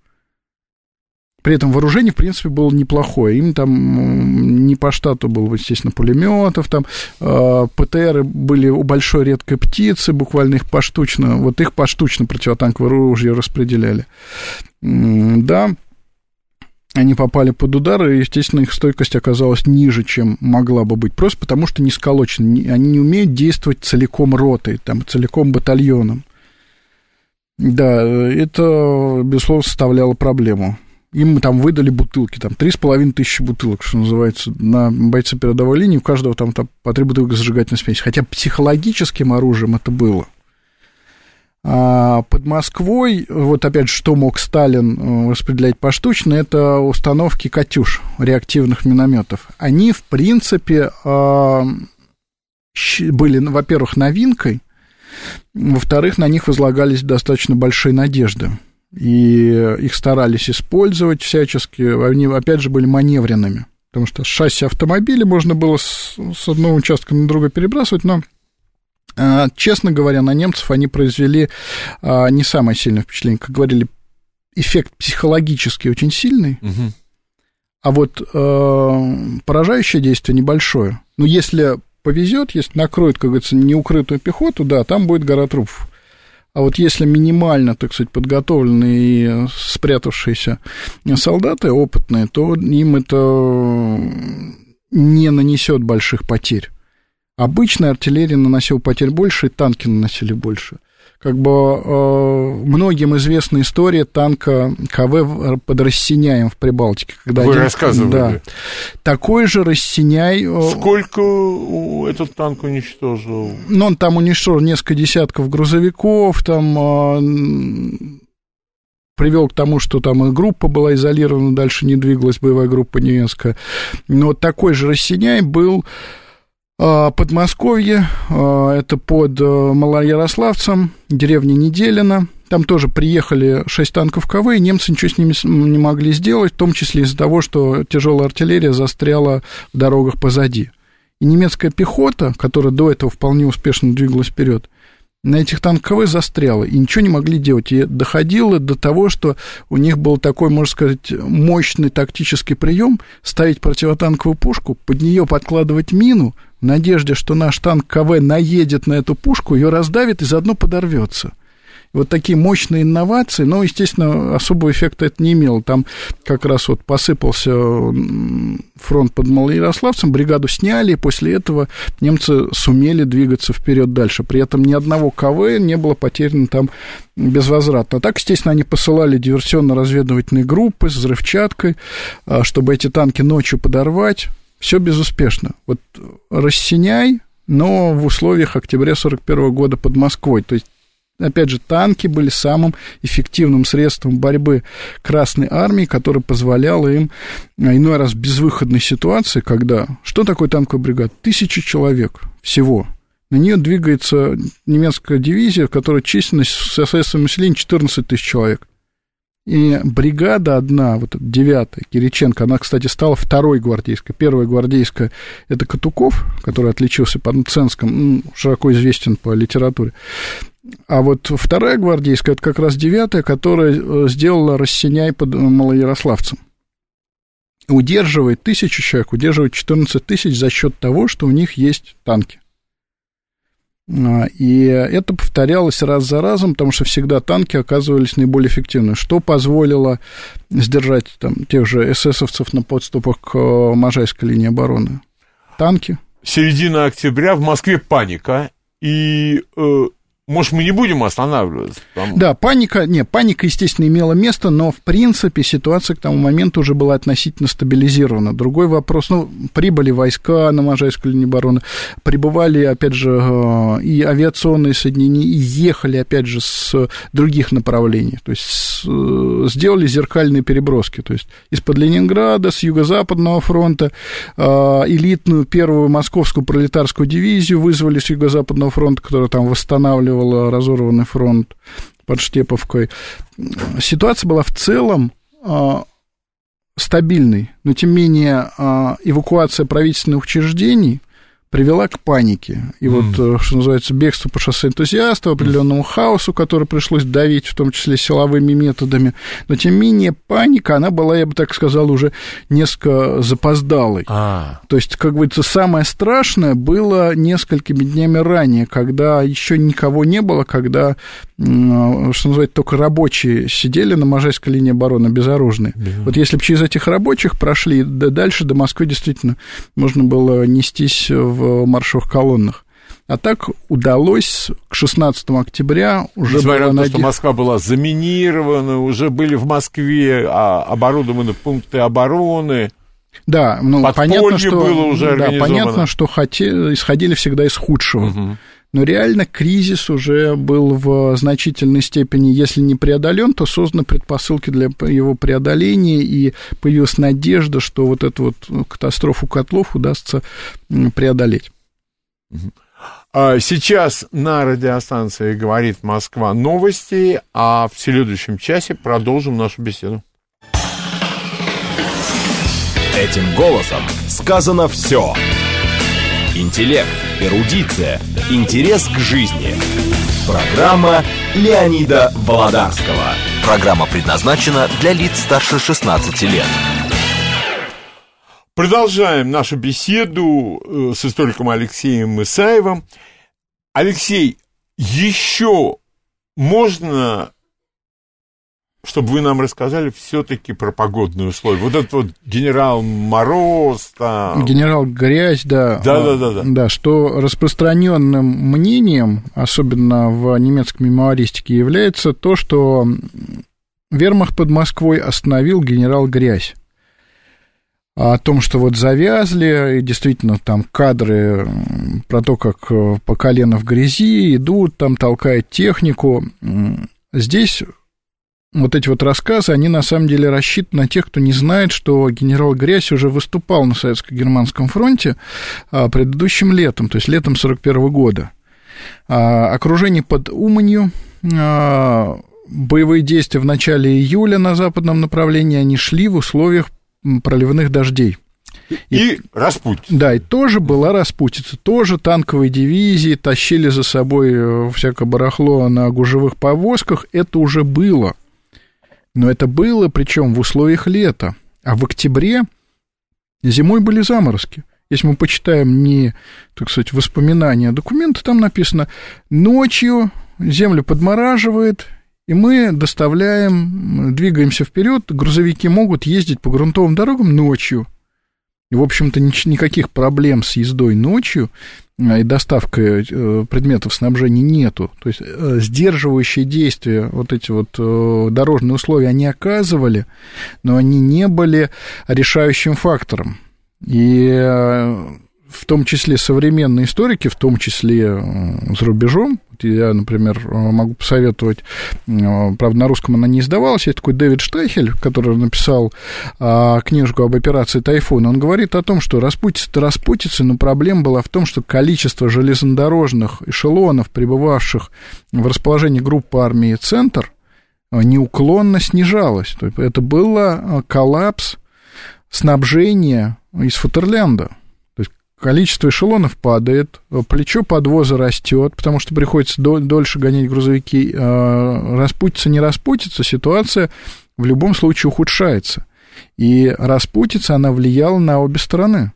при этом вооружение, в принципе, было неплохое. Им там не по штату было, естественно, пулеметов, там э, ПТРы были у большой редкой птицы, буквально их поштучно, вот их поштучно противотанковое оружие распределяли. Да, они попали под удар, и, естественно, их стойкость оказалась ниже, чем могла бы быть, просто потому что не сколочены. Они не умеют действовать целиком ротой, там, целиком батальоном. Да, это, безусловно, составляло проблему. Им там выдали бутылки, там, три с половиной тысячи бутылок, что называется, на бойца передовой линии, у каждого там, там по три бутылки зажигательной смеси. Хотя психологическим оружием это было. А под Москвой, вот опять же, что мог Сталин э, распределять поштучно, это установки «Катюш», реактивных минометов. Они, в принципе, а, были, во-первых, новинкой, во-вторых, на них возлагались достаточно большие надежды. И их старались использовать всячески. Они, опять же, были маневренными. Потому что шасси автомобиля можно было с, с одного участка на другой перебрасывать, но а, Честно говоря, на немцев они произвели а, не самое сильное впечатление. Как говорили, эффект психологически очень сильный, угу. а вот э, поражающее действие небольшое. Но если повезет, если накроют, как говорится, неукрытую пехоту, да, там будет гора трупов. А вот если минимально, так сказать, подготовленные и спрятавшиеся солдаты опытные, то им это не нанесет больших потерь. Обычная артиллерия наносила потерь больше, и танки наносили больше как бы э, многим известна история танка КВ под Рассеняем в Прибалтике. Когда Вы один, рассказывали. Да, такой же Рассеняй... Э, Сколько этот танк уничтожил? Ну, он там уничтожил несколько десятков грузовиков, там... Э, привел к тому, что там и группа была изолирована, дальше не двигалась боевая группа немецкая. Но такой же Рассеняй был Подмосковье, а, это под э, Малоярославцем, деревня Неделина. Там тоже приехали шесть танков КВ, и немцы ничего с ними не могли сделать, в том числе из-за того, что тяжелая артиллерия застряла в дорогах позади. И немецкая пехота, которая до этого вполне успешно двигалась вперед, на этих танковых застряла, и ничего не могли делать. И доходило до того, что у них был такой, можно сказать, мощный тактический прием ставить противотанковую пушку, под нее подкладывать мину, надежде, что наш танк КВ наедет на эту пушку, ее раздавит и заодно подорвется вот такие мощные инновации, но, естественно, особого эффекта это не имело. Там как раз вот посыпался фронт под Малоярославцем, бригаду сняли, и после этого немцы сумели двигаться вперед дальше. При этом ни одного КВ не было потеряно там безвозвратно. А так, естественно, они посылали диверсионно-разведывательные группы с взрывчаткой, а, чтобы эти танки ночью подорвать. Все безуспешно. Вот рассеняй, но в условиях октября 41 года под Москвой. То есть Опять же, танки были самым эффективным средством борьбы Красной Армии, которое позволяло им а, иной раз в безвыходной ситуации, когда... Что такое танковая бригада? Тысяча человек всего. На нее двигается немецкая дивизия, в которой численность с СС населения 14 тысяч человек. И бригада одна, вот девятая, Кириченко, она, кстати, стала второй гвардейской. Первая гвардейская – это Катуков, который отличился по Ценском, широко известен по литературе. А вот вторая гвардейская, это как раз девятая, которая э, сделала Рассеняй под Малоярославцем. Удерживает тысячу человек, удерживает 14 тысяч за счет того, что у них есть танки. А, и это повторялось раз за разом, потому что всегда танки оказывались наиболее эффективны, что позволило сдержать там, тех же эсэсовцев на подступах к э, Можайской линии обороны. Танки. Середина октября в Москве паника, и э, может, мы не будем останавливаться? Потому... Да, паника, не, паника, естественно, имела место, но, в принципе, ситуация к тому моменту уже была относительно стабилизирована. Другой вопрос, ну, прибыли войска на Можайскую линию обороны, прибывали, опять же, э, и авиационные соединения, и ехали, опять же, с других направлений. То есть, э, сделали зеркальные переброски. То есть, из-под Ленинграда, с юго-западного фронта, э, элитную первую московскую пролетарскую дивизию вызвали с юго-западного фронта, которая там восстанавливала восстанавливала разорванный фронт под Штеповкой. Ситуация была в целом э, стабильной, но тем не менее э, эвакуация правительственных учреждений привела к панике. И mm. вот, э, что называется, бегство по шоссе энтузиастов, определенному хаосу, который пришлось давить, в том числе силовыми методами. Но, тем не менее, паника, она была, я бы так сказал, уже несколько запоздалой. А. То есть, как говорится, самое страшное было несколькими днями ранее, когда еще никого не было, когда, что называется, только рабочие сидели на Можайской линии обороны, безоружные. Yeah. Вот если бы через этих рабочих прошли, да дальше до Москвы действительно можно было нестись в маршевых колоннах. А так удалось к 16 октября уже Несмотря на то, что Москва была заминирована, уже были в Москве а, оборудованы пункты обороны. Да, ну Подполье понятно, что было уже да, понятно, что хоте- исходили всегда из худшего. Но реально кризис уже был в значительной степени, если не преодолен, то созданы предпосылки для его преодоления, и появилась надежда, что вот эту вот катастрофу котлов удастся преодолеть. А Сейчас на радиостанции «Говорит Москва» новости, а в следующем часе продолжим нашу беседу. Этим голосом сказано все. Интеллект, эрудиция, интерес к жизни. Программа Леонида Володарского. Программа предназначена для лиц старше 16 лет. Продолжаем нашу беседу э, с историком Алексеем Исаевым. Алексей, еще можно, чтобы вы нам рассказали все-таки про погодные условия? Вот этот вот генерал Мороз, там... Генерал Грязь, да. Да-да-да-да. Да, что распространенным мнением, особенно в немецкой мемуаристике, является то, что вермахт под Москвой остановил генерал Грязь. О том, что вот завязли, и действительно там кадры про то, как э, по колено в грязи идут, там толкают технику. Здесь вот эти вот рассказы, они на самом деле рассчитаны на тех, кто не знает, что генерал Грязь уже выступал на Советско-Германском фронте а, предыдущим летом, то есть летом 41 года. А, окружение под Уманью, а, боевые действия в начале июля на западном направлении, они шли в условиях проливных дождей. И Распутин. Да, и тоже была распутица, тоже танковые дивизии тащили за собой э, всякое барахло на гужевых повозках, это уже было. Но это было, причем в условиях лета. А в октябре зимой были заморозки. Если мы почитаем не, так сказать, воспоминания, а документы, там написано, ночью землю подмораживает, и мы доставляем, двигаемся вперед, грузовики могут ездить по грунтовым дорогам ночью. И, в общем-то, нич- никаких проблем с ездой ночью и доставкой э, предметов снабжения нету. То есть э, сдерживающие действия, вот эти вот э, дорожные условия, они оказывали, но они не были решающим фактором. И э, в том числе современные историки, в том числе э, за рубежом, я, например, э, могу посоветовать, э, правда, на русском она не издавалась, есть такой Дэвид Штайхель, который написал а, книжку об операции «Тайфун», он говорит о том, что распутица-то распутица, но проблема была в том, что количество железнодорожных эшелонов, пребывавших в расположении группы армии «Центр», неуклонно снижалось. Это было э, коллапс снабжения из Футерленда. Количество эшелонов падает, э, плечо подвоза растет, потому что приходится дол- дольше гонять грузовики. Э, Распутиться, не распутиться, ситуация в любом случае ухудшается. И распутиться, она влияла на обе стороны.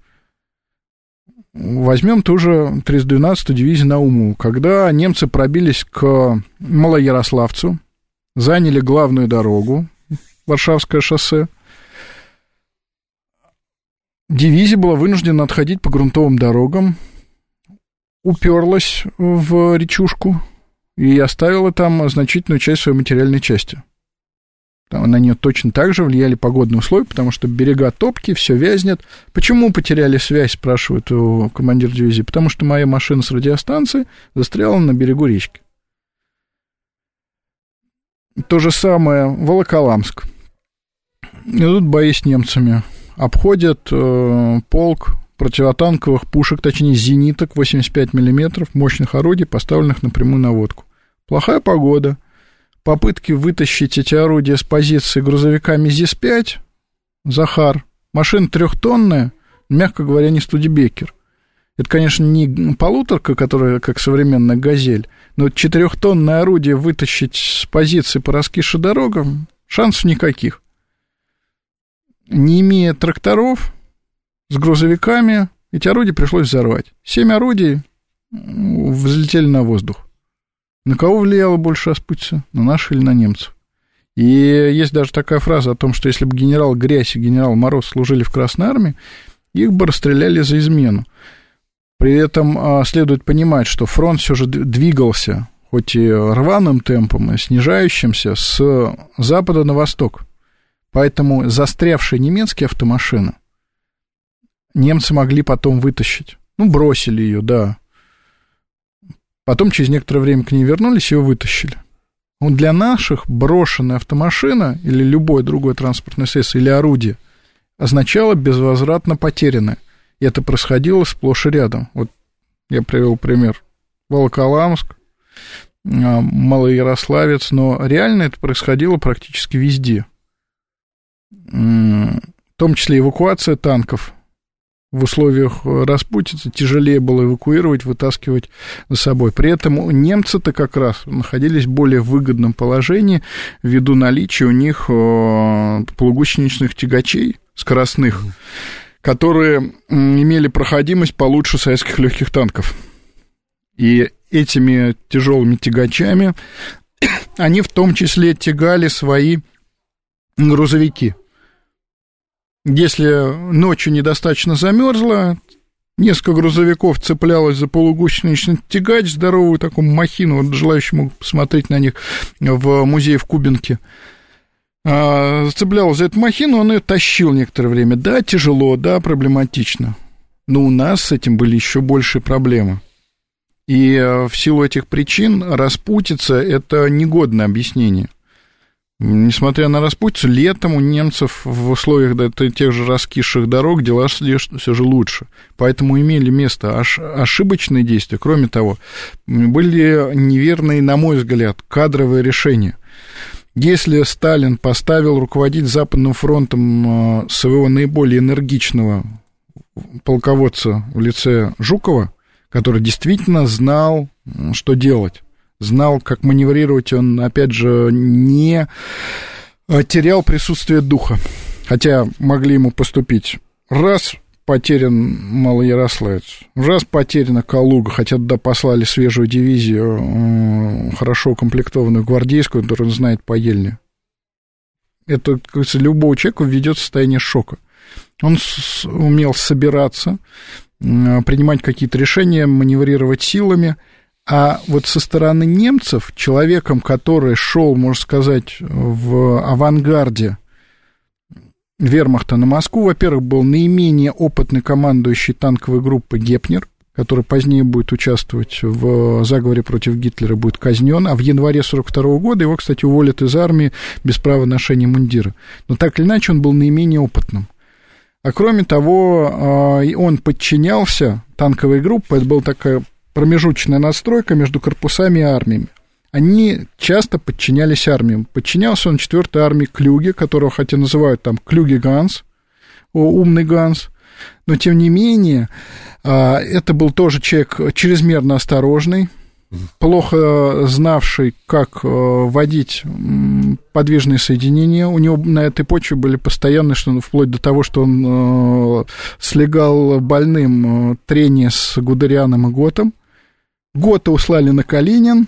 Возьмем ту же 312-ю дивизию Науму. Когда немцы пробились к Малоярославцу, заняли главную дорогу, Варшавское шоссе, дивизия была вынуждена отходить по грунтовым дорогам, уперлась в речушку и оставила там значительную часть своей материальной части. Там на нее точно так же влияли погодные условия, потому что берега топки, все вязнет. Почему потеряли связь, спрашивает командир дивизии. Потому что моя машина с радиостанции застряла на берегу речки. То же самое Волоколамск. Идут бои с немцами. Обходят э, полк противотанковых пушек, точнее зениток 85 миллиметров, мощных орудий, поставленных на прямую наводку. Плохая погода. Попытки вытащить эти орудия с позиции грузовиками ЗИС-5, Захар, машина трехтонная, мягко говоря, не студибекер. Это, конечно, не полуторка, которая как современная «Газель», но четырехтонное орудие вытащить с позиции по раскише дорогам шансов никаких. Не имея тракторов с грузовиками, эти орудия пришлось взорвать. Семь орудий взлетели на воздух. На кого влияло больше распутица? На наших или на немцев? И есть даже такая фраза о том, что если бы генерал Грязь и генерал Мороз служили в Красной Армии, их бы расстреляли за измену. При этом а, следует понимать, что фронт все же двигался, хоть и рваным темпом, и снижающимся, с запада на восток. Поэтому застрявшие немецкие автомашины немцы могли потом вытащить. Ну, бросили ее, да. Потом через некоторое время к ней вернулись ее вытащили. Вот для наших брошенная автомашина или любое другое транспортное средство или орудие означало безвозвратно потерянное. И это происходило сплошь и рядом. Вот я привел пример. Волоколамск, а, Малоярославец, но реально это происходило практически везде. В том числе эвакуация танков в условиях распутицы тяжелее было эвакуировать, вытаскивать за собой. При этом немцы-то как раз находились в более выгодном положении ввиду наличия у них э, полугусеничных тягачей скоростных, которые имели проходимость получше советских легких танков. И этими тяжелыми тягачами [coughs] они в том числе тягали свои грузовики. Если ночью недостаточно замерзло, несколько грузовиков цеплялось за полугусеничный тягач, здоровую такую махину, вот желающему посмотреть на них в музее в Кубинке, а, цеплялось за эту махину, он ее тащил некоторое время. Да, тяжело, да, проблематично. Но у нас с этим были еще большие проблемы. И э, в силу этих причин распутиться – это негодное объяснение. Несмотря на распутицу, летом у немцев в условиях да, тех же раскисших дорог дела шли все же лучше. Поэтому имели место ошибочные действия. Кроме того, были неверные, на мой взгляд, кадровые решения. Если Сталин поставил руководить Западным фронтом э, своего наиболее энергичного полководца в лице Жукова, который действительно знал, что делать, знал, как маневрировать, он, опять же, не э, терял присутствие духа. Хотя могли ему поступить раз потерян Малоярославец, раз потеряна Калуга, хотя туда послали свежую дивизию, хорошо укомплектованную гвардейскую, которую он знает по Ельне. Это, как говорится, любого человека введет в состояние шока. Он умел собираться, принимать какие-то решения, маневрировать силами – а вот со стороны немцев, человеком, который шел, можно сказать, в авангарде вермахта на Москву, во-первых, был наименее опытный командующий танковой группы Гепнер, который позднее будет участвовать в заговоре против Гитлера, будет казнен, а в январе 42 года его, кстати, уволят из армии без права ношения мундира. Но так или иначе он был наименее опытным. А кроме того, а, он подчинялся танковой группе, это была такая промежуточная настройка между корпусами и армиями. Они часто подчинялись армиям. Подчинялся он 4-й армии Клюге, которого хотя называют там Клюге Ганс, умный Ганс, но тем не менее а, это был тоже человек чрезмерно осторожный, плохо знавший, как э, водить подвижные соединения. У него на этой почве были постоянные, что вплоть до того, что он э, слегал больным э, трение с Гудерианом и Готом. Гота услали на Калинин,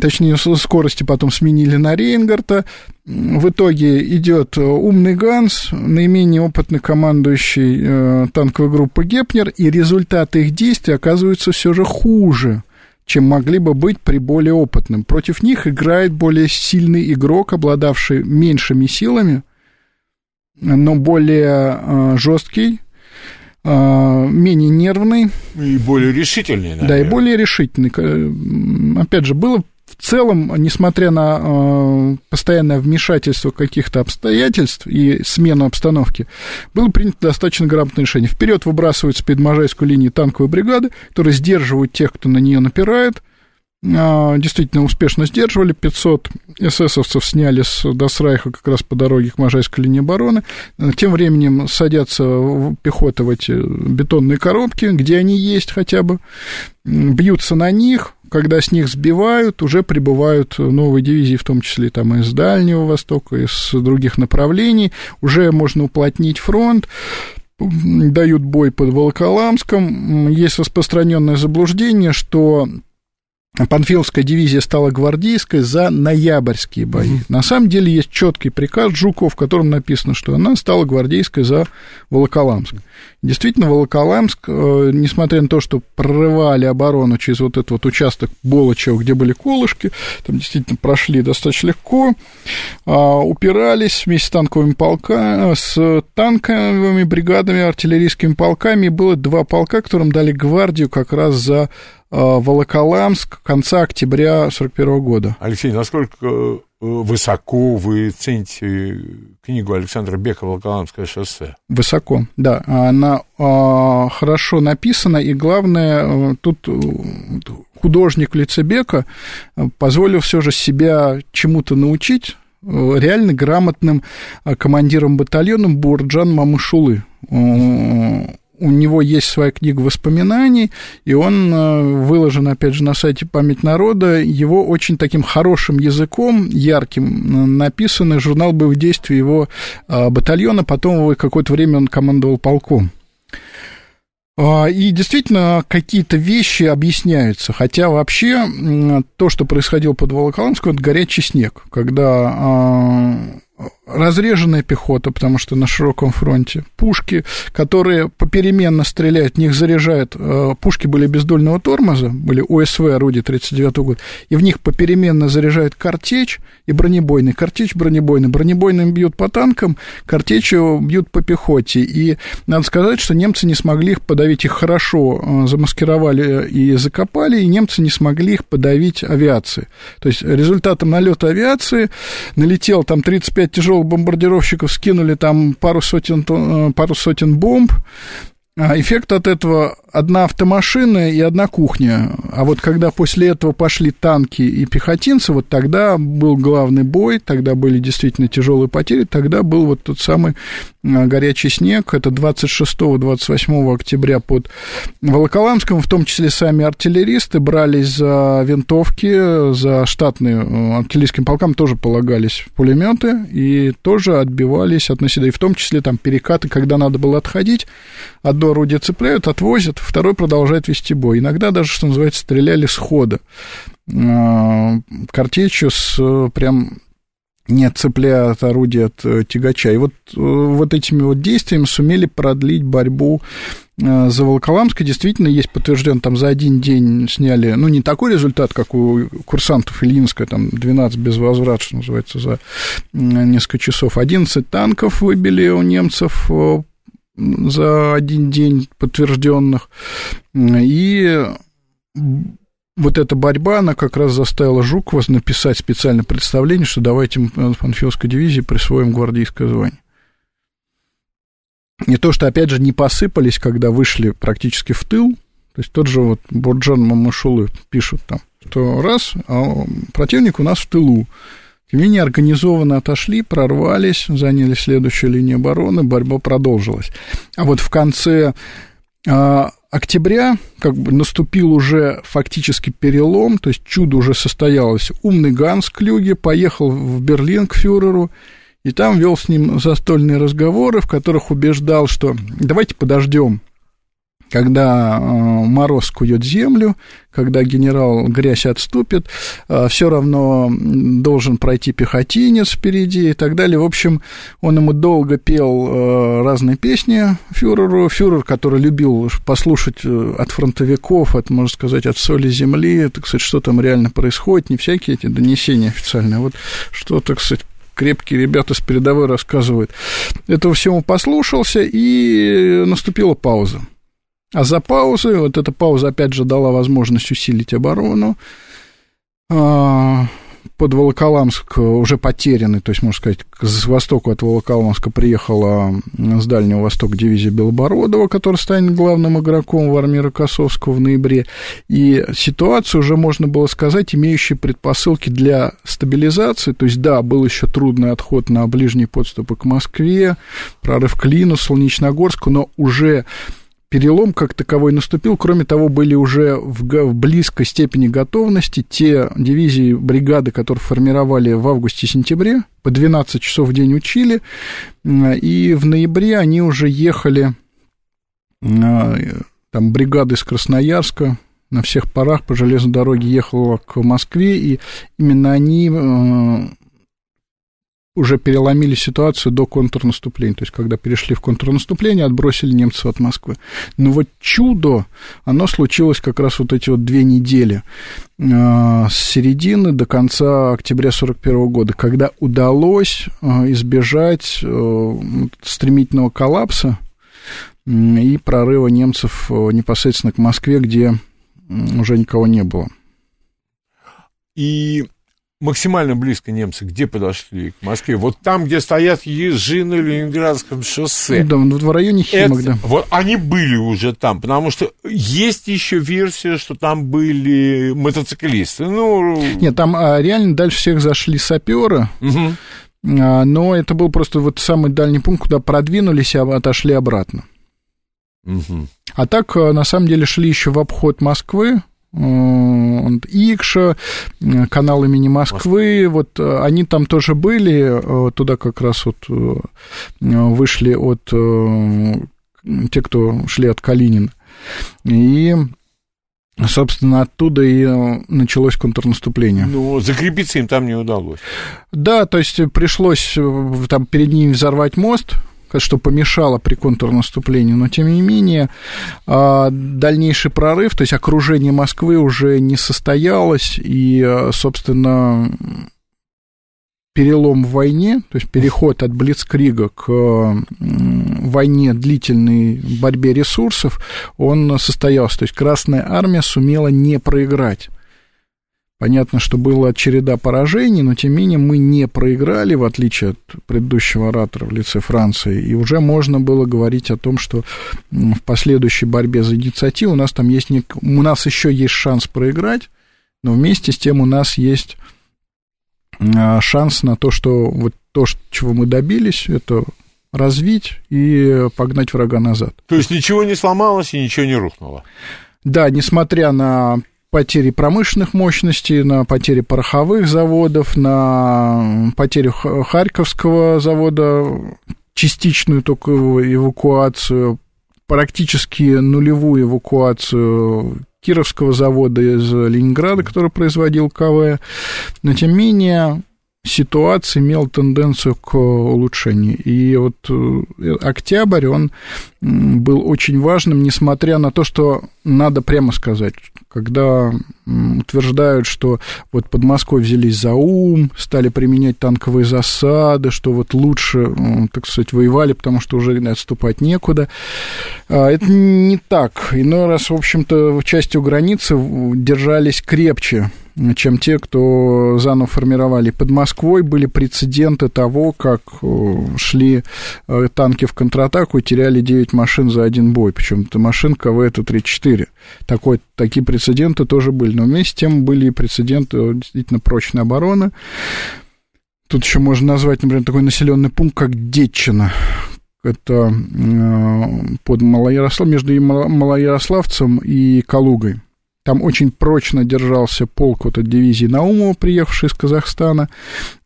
точнее, скорости потом сменили на Рейнгарта. В итоге идет умный Ганс, наименее опытный командующий э, танковой группы Гепнер, и результаты их действий оказываются все же хуже чем могли бы быть при более опытном. Против них играет более сильный игрок, обладавший меньшими силами, но более э, жесткий, менее нервный. И более решительный, наверное. Да, и более решительный. Опять же, было в целом, несмотря на э, постоянное вмешательство каких-то обстоятельств и смену обстановки, было принято достаточно грамотное решение. Вперед выбрасываются перед Можайской линией танковые бригады, которые сдерживают тех, кто на нее напирает, а, действительно успешно сдерживали. 500 эсэсовцев сняли с Досрайха как раз по дороге к Можайской линии обороны. Тем временем садятся пехоты в эти бетонные коробки, где они есть хотя бы, бьются на них, когда с них сбивают, уже прибывают новые дивизии, в том числе там из Дальнего Востока, из других направлений, уже можно уплотнить фронт, дают бой под Волоколамском. Есть распространенное заблуждение, что Панфиловская дивизия стала гвардейской за ноябрьские бои. Mm-hmm. На самом деле есть четкий приказ Жуков, в котором написано, что она стала гвардейской за Волоколамск. Действительно, Волоколамск, э, несмотря на то, что прорывали оборону через вот этот вот участок Болочева, где были колышки, там действительно прошли достаточно легко, а, упирались вместе с танковыми полками, с танковыми бригадами, артиллерийскими полками. И было два полка, которым дали гвардию как раз за Волоколамск конца октября 1941 года. Алексей, насколько высоко вы цените книгу Александра Бека «Волоколамское шоссе». Высоко, да. Она а, хорошо написана, и главное, э, тут э, художник в лице Бека э, позволил все же себя чему-то научить, реально грамотным командиром батальона Бурджан Мамышулы у него есть своя книга воспоминаний, и он э, выложен, опять же, на сайте «Память народа». Его очень таким хорошим языком, ярким, написанный журнал боевых действий его э, батальона. Потом какое-то время он командовал полком. А, и действительно, какие-то вещи объясняются. Хотя вообще то, что происходило под Волоколамском, это горячий снег, когда а, разреженная пехота, потому что на широком фронте, пушки, которые попеременно стреляют, них заряжают, э, пушки были бездольного тормоза, были ОСВ орудия 39 года, и в них попеременно заряжают картечь и бронебойный, картечь бронебойный, бронебойным бьют по танкам, картечью бьют по пехоте, и надо сказать, что немцы не смогли их подавить, их хорошо э, замаскировали и закопали, и немцы не смогли их подавить авиации. То есть результатом налета авиации налетел там 35 пять тяжелых бомбардировщиков скинули там пару сотен, э, пару сотен бомб. А эффект от этого одна автомашина и одна кухня. А вот когда после этого пошли танки и пехотинцы, вот тогда был главный бой, тогда были действительно тяжелые потери, тогда был вот тот самый а, горячий снег, это 26-28 октября под Волоколамском, в том числе сами артиллеристы брались за винтовки, за штатные э, артиллерийским полкам тоже полагались пулеметы и тоже отбивались от наседа, и в том числе там перекаты, когда надо было отходить, одно орудие цепляют, отвозят, второй продолжает вести бой. Иногда даже, что называется, стреляли с хода а, картечью с прям не отцепляя от орудия от э, тягача. И вот, э, вот этими вот действиями сумели продлить борьбу э, за Волоколамск. И действительно есть подтвержден, там за один день сняли, ну, не такой результат, как у курсантов Ильинска, там 12 без возврата, что называется, за несколько часов. 11 танков выбили у немцев за один день подтвержденных. И вот эта борьба, она как раз заставила Жукова написать специальное представление, что давайте Панфиловской дивизии присвоим гвардейское звание. Не то, что, опять же, не посыпались, когда вышли практически в тыл, то есть тот же вот Бурджан Мамашулы пишут там, что раз, а противник у нас в тылу, менее, организованно отошли, прорвались, заняли следующую линию обороны, борьба продолжилась. А вот в конце а, октября как бы наступил уже фактически перелом, то есть чудо уже состоялось. Умный Ганс Клюге поехал в Берлин к фюреру, и там вел с ним застольные разговоры, в которых убеждал, что давайте подождем когда э, мороз кует землю, когда генерал грязь отступит, э, все равно должен пройти пехотинец впереди и так далее. В общем, он ему долго пел э, разные песни фюреру. Фюрер, который любил послушать от фронтовиков, от, можно сказать, от соли земли, так сказать, что там реально происходит, не всякие эти донесения официальные, а вот что, так сказать, крепкие ребята с передовой рассказывают. Этого всему послушался, и наступила пауза. А за паузой, вот эта пауза, опять же, дала возможность усилить оборону. А, под Волоколамск уже потерянный, то есть, можно сказать, с востоку от Волоколамска приехала с Дальнего Востока дивизия Белобородова, которая станет главным игроком в армии Рокоссовского в ноябре. И ситуацию уже можно было сказать, имеющие предпосылки для стабилизации. То есть, да, был еще трудный отход на ближние подступы к Москве, прорыв к Лину, Солнечногорску, но уже перелом как таковой наступил. Кроме того, были уже в, в близкой степени готовности те дивизии, бригады, которые формировали в августе-сентябре, по 12 часов в день учили, и в ноябре они уже ехали, там, бригады из Красноярска, на всех парах по железной дороге ехала к Москве, и именно они уже переломили ситуацию до контрнаступления, то есть когда перешли в контрнаступление, отбросили немцев от Москвы. Но вот чудо, оно случилось как раз вот эти вот две недели э, с середины до конца октября 1941 года, когда удалось э, избежать э, стремительного коллапса и прорыва немцев непосредственно к Москве, где уже никого не было. И максимально близко немцы где подошли к Москве? Вот там, где стоят ежи на Ленинградском шоссе. Да, вот в районе Химок, Это, да. Вот они были уже там, потому что есть еще версия, что там были мотоциклисты. Ну... Нет, там а, реально дальше всех зашли саперы. Угу. А, но это был просто вот самый дальний пункт, куда продвинулись и отошли обратно. Угу. А так, а, на самом деле, шли еще в обход Москвы, Икша, канал имени Москвы, вот э, они там тоже были, э, туда как раз вот э, вышли от те, кто шли от Калинина. И Собственно, оттуда и началось контрнаступление. Ну, закрепиться им там не удалось. Да, то есть пришлось там перед ними взорвать мост, что помешало при контрнаступлении, но тем не менее а, дальнейший прорыв, то есть окружение Москвы уже не состоялось, и, а, собственно, перелом в войне, то есть переход от Блицкрига к войне длительной борьбе ресурсов, он состоялся. То есть Красная Армия сумела не проиграть. Понятно, что была череда поражений, но тем не менее мы не проиграли, в отличие от предыдущего оратора в лице Франции, и уже можно было говорить о том, что в последующей борьбе за инициативу у нас там есть, не... у нас еще есть шанс проиграть, но вместе с тем у нас есть а, шанс на то, что вот то, чего мы добились, это развить и погнать врага назад. То есть ничего не сломалось и ничего не рухнуло? Да, несмотря на потери промышленных мощностей, на потери пороховых заводов, на потерю Харьковского завода, частичную только эвакуацию, практически нулевую эвакуацию Кировского завода из Ленинграда, который производил КВ. Но, тем не менее, ситуация имела тенденцию к улучшению. И вот э, октябрь, он был очень важным, несмотря на то, что надо прямо сказать, когда утверждают, что вот под Москвой взялись за ум, стали применять танковые засады, что вот лучше, так сказать, воевали, потому что уже отступать некуда. А, это не так. Иной раз, в общем-то, у границы держались крепче чем те, кто заново формировали. Под Москвой были прецеденты того, как шли э, танки в контратаку и теряли 9 машин за один бой. Причем это машин КВ это 3-4. Такой, такие прецеденты тоже были. Но вместе с тем были и прецеденты действительно прочной обороны. Тут еще можно назвать, например, такой населенный пункт, как Детчина. Это э, под Малоярослав, между Малоярославцем и Калугой. Там очень прочно держался полк вот от дивизии Наумова, приехавший из Казахстана.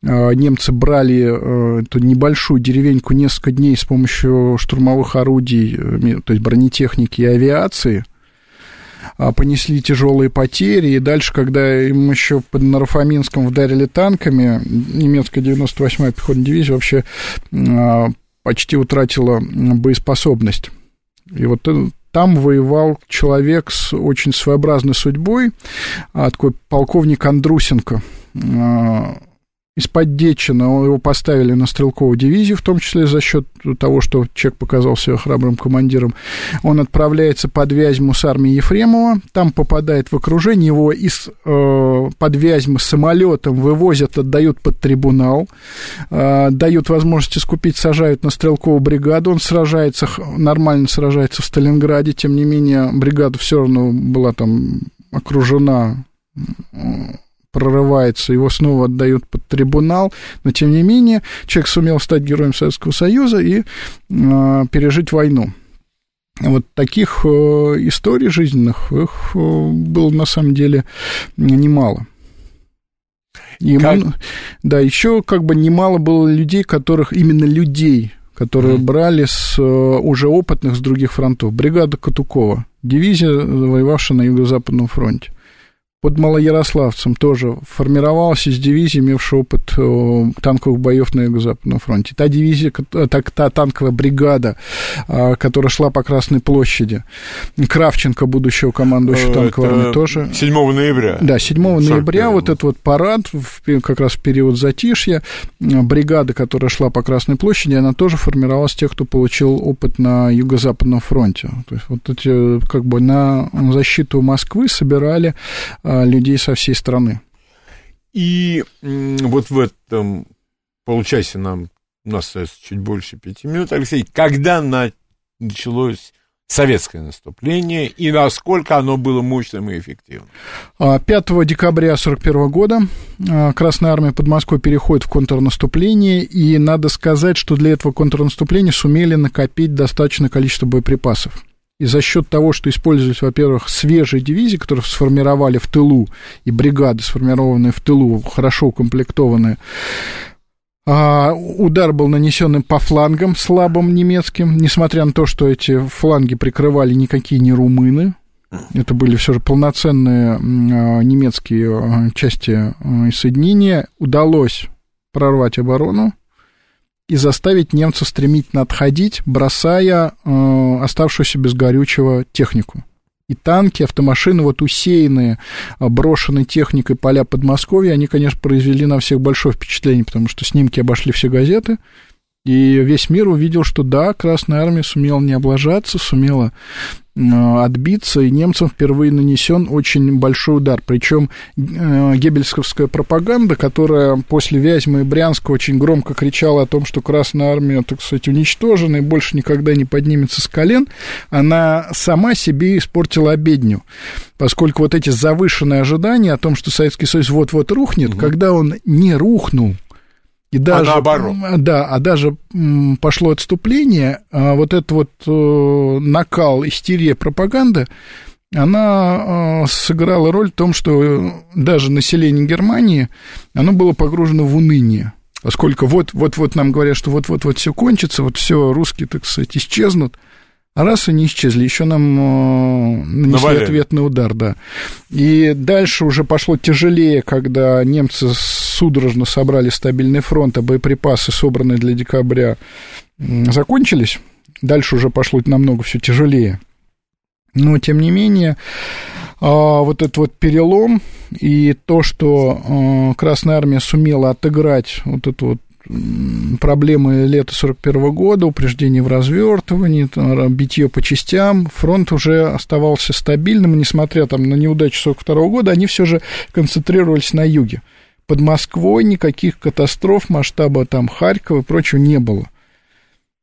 А, немцы брали э, эту небольшую деревеньку несколько дней с помощью штурмовых орудий, э, то есть бронетехники и авиации а, понесли тяжелые потери, и дальше, когда им еще под Нарафаминском вдарили танками, немецкая 98-я пехотная дивизия вообще а, почти утратила боеспособность. И вот там воевал человек с очень своеобразной судьбой, а, такой полковник Андрусенко, а, из-под Дечина его поставили на стрелковую дивизию, в том числе за счет того, что человек показался храбрым командиром. Он отправляется под Вязьму с армией Ефремова, там попадает в окружение, его из э, под Вязьмы самолетом вывозят, отдают под трибунал, э, дают возможность искупить, сажают на стрелковую бригаду, он сражается, нормально сражается в Сталинграде, тем не менее бригада все равно была там окружена прорывается, его снова отдают под трибунал, но тем не менее человек сумел стать героем Советского Союза и э, пережить войну. Вот таких э, историй жизненных их э, было на самом деле немало. И как... да, еще как бы немало было людей, которых именно людей, которые mm. брали с уже опытных с других фронтов. Бригада Катукова, дивизия, воевавшая на Юго-Западном фронте под Малоярославцем тоже формировалась из дивизии, имевшей опыт э, танковых боев на Юго-Западном фронте. Та дивизия, э, так, та танковая бригада, э, которая шла по Красной площади. Кравченко, будущего командующего танковой армии, тоже. 7 ноября. Да, 7 ноября вот этот вот парад, как раз в период затишья, бригада, которая шла по Красной площади, она тоже формировалась тех, кто получил опыт на Юго-Западном фронте. То есть вот эти, как бы на защиту Москвы собирали людей со всей страны. И вот в этом получайся нам, у нас остается чуть больше пяти минут, Алексей, когда началось советское наступление и насколько оно было мощным и эффективным? 5 а, декабря 1941 года а, Красная Армия под Москвой переходит в контрнаступление, и надо сказать, что для этого контрнаступления сумели накопить достаточное количество боеприпасов. И за счет того, что использовались, во-первых, свежие дивизии, которые сформировали в тылу, и бригады, сформированные в тылу, хорошо укомплектованные, а, удар был нанесен по флангам слабым немецким, несмотря на то, что эти фланги прикрывали никакие не румыны. Это были все же полноценные а, немецкие а, части и соединения. Удалось прорвать оборону и заставить немцев стремительно отходить, бросая э, оставшуюся без горючего технику. И танки, автомашины, вот усеянные, э, брошенной техникой поля Подмосковья, они, конечно, произвели на всех большое впечатление, потому что снимки обошли все газеты, и весь мир увидел, что да, Красная Армия сумела не облажаться, сумела Э, отбиться, и немцам впервые нанесен очень большой удар. Причем э, геббельсковская пропаганда, которая после Вязьмы и Брянска очень громко кричала о том, что Красная Армия, так сказать, уничтожена и больше никогда не поднимется с колен, она сама себе испортила обедню. Поскольку вот эти завышенные ожидания о том, что Советский Союз вот-вот рухнет, угу. когда он не рухнул, и а даже, а наоборот. Да, а даже пошло отступление, а вот этот вот э, накал, истерия пропаганды, она э, сыграла роль в том, что даже население Германии, оно было погружено в уныние. Поскольку вот-вот-вот нам говорят, что вот-вот-вот все кончится, вот все, русские, так сказать, исчезнут, а раз они исчезли, еще нам э, нанесли Наваляли. ответный удар, да. И дальше уже пошло тяжелее, когда немцы судорожно собрали стабильный фронт, а боеприпасы, собранные для декабря, закончились. Дальше уже пошло намного все тяжелее. Но, тем не менее, а, вот этот вот перелом и то, что а, Красная Армия сумела отыграть вот эту вот проблемы лета 41 года, упреждение в развертывании, битье по частям, фронт уже оставался стабильным, несмотря там, на неудачу 42 года, они все же концентрировались на юге. Под Москвой никаких катастроф масштаба там Харькова и прочего не было.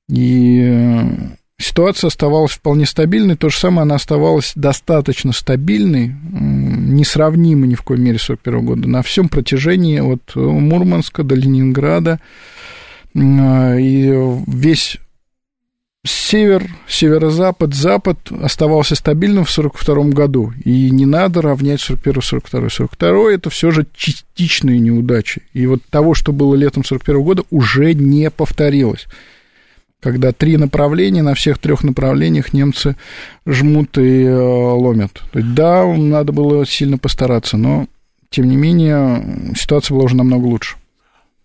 И э, ситуация оставалась вполне стабильной. То же самое она оставалась достаточно стабильной, несравнимой ни в коей мере 41 года, на всем протяжении от э, Мурманска до Ленинграда. А, и весь север, северо-запад, запад оставался стабильным в 42 году. И не надо равнять 41 42 42 это все же частичные неудачи. И вот того, что было летом 41 года, уже не повторилось когда три направления, на всех трех направлениях немцы жмут и э, ломят. Да, надо было сильно постараться, но, тем не менее, ситуация была уже намного лучше.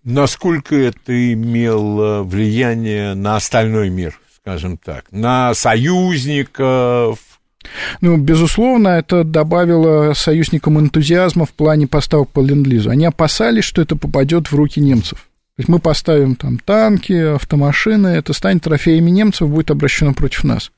Насколько это имело влияние на остальной мир, скажем так, на союзников, ну, безусловно, это добавило союзникам энтузиазма в плане поставок по ленд-лизу. Они опасались, что это попадет в руки немцев. То есть мы поставим там танки, автомашины, это станет трофеями немцев, будет обращено против нас.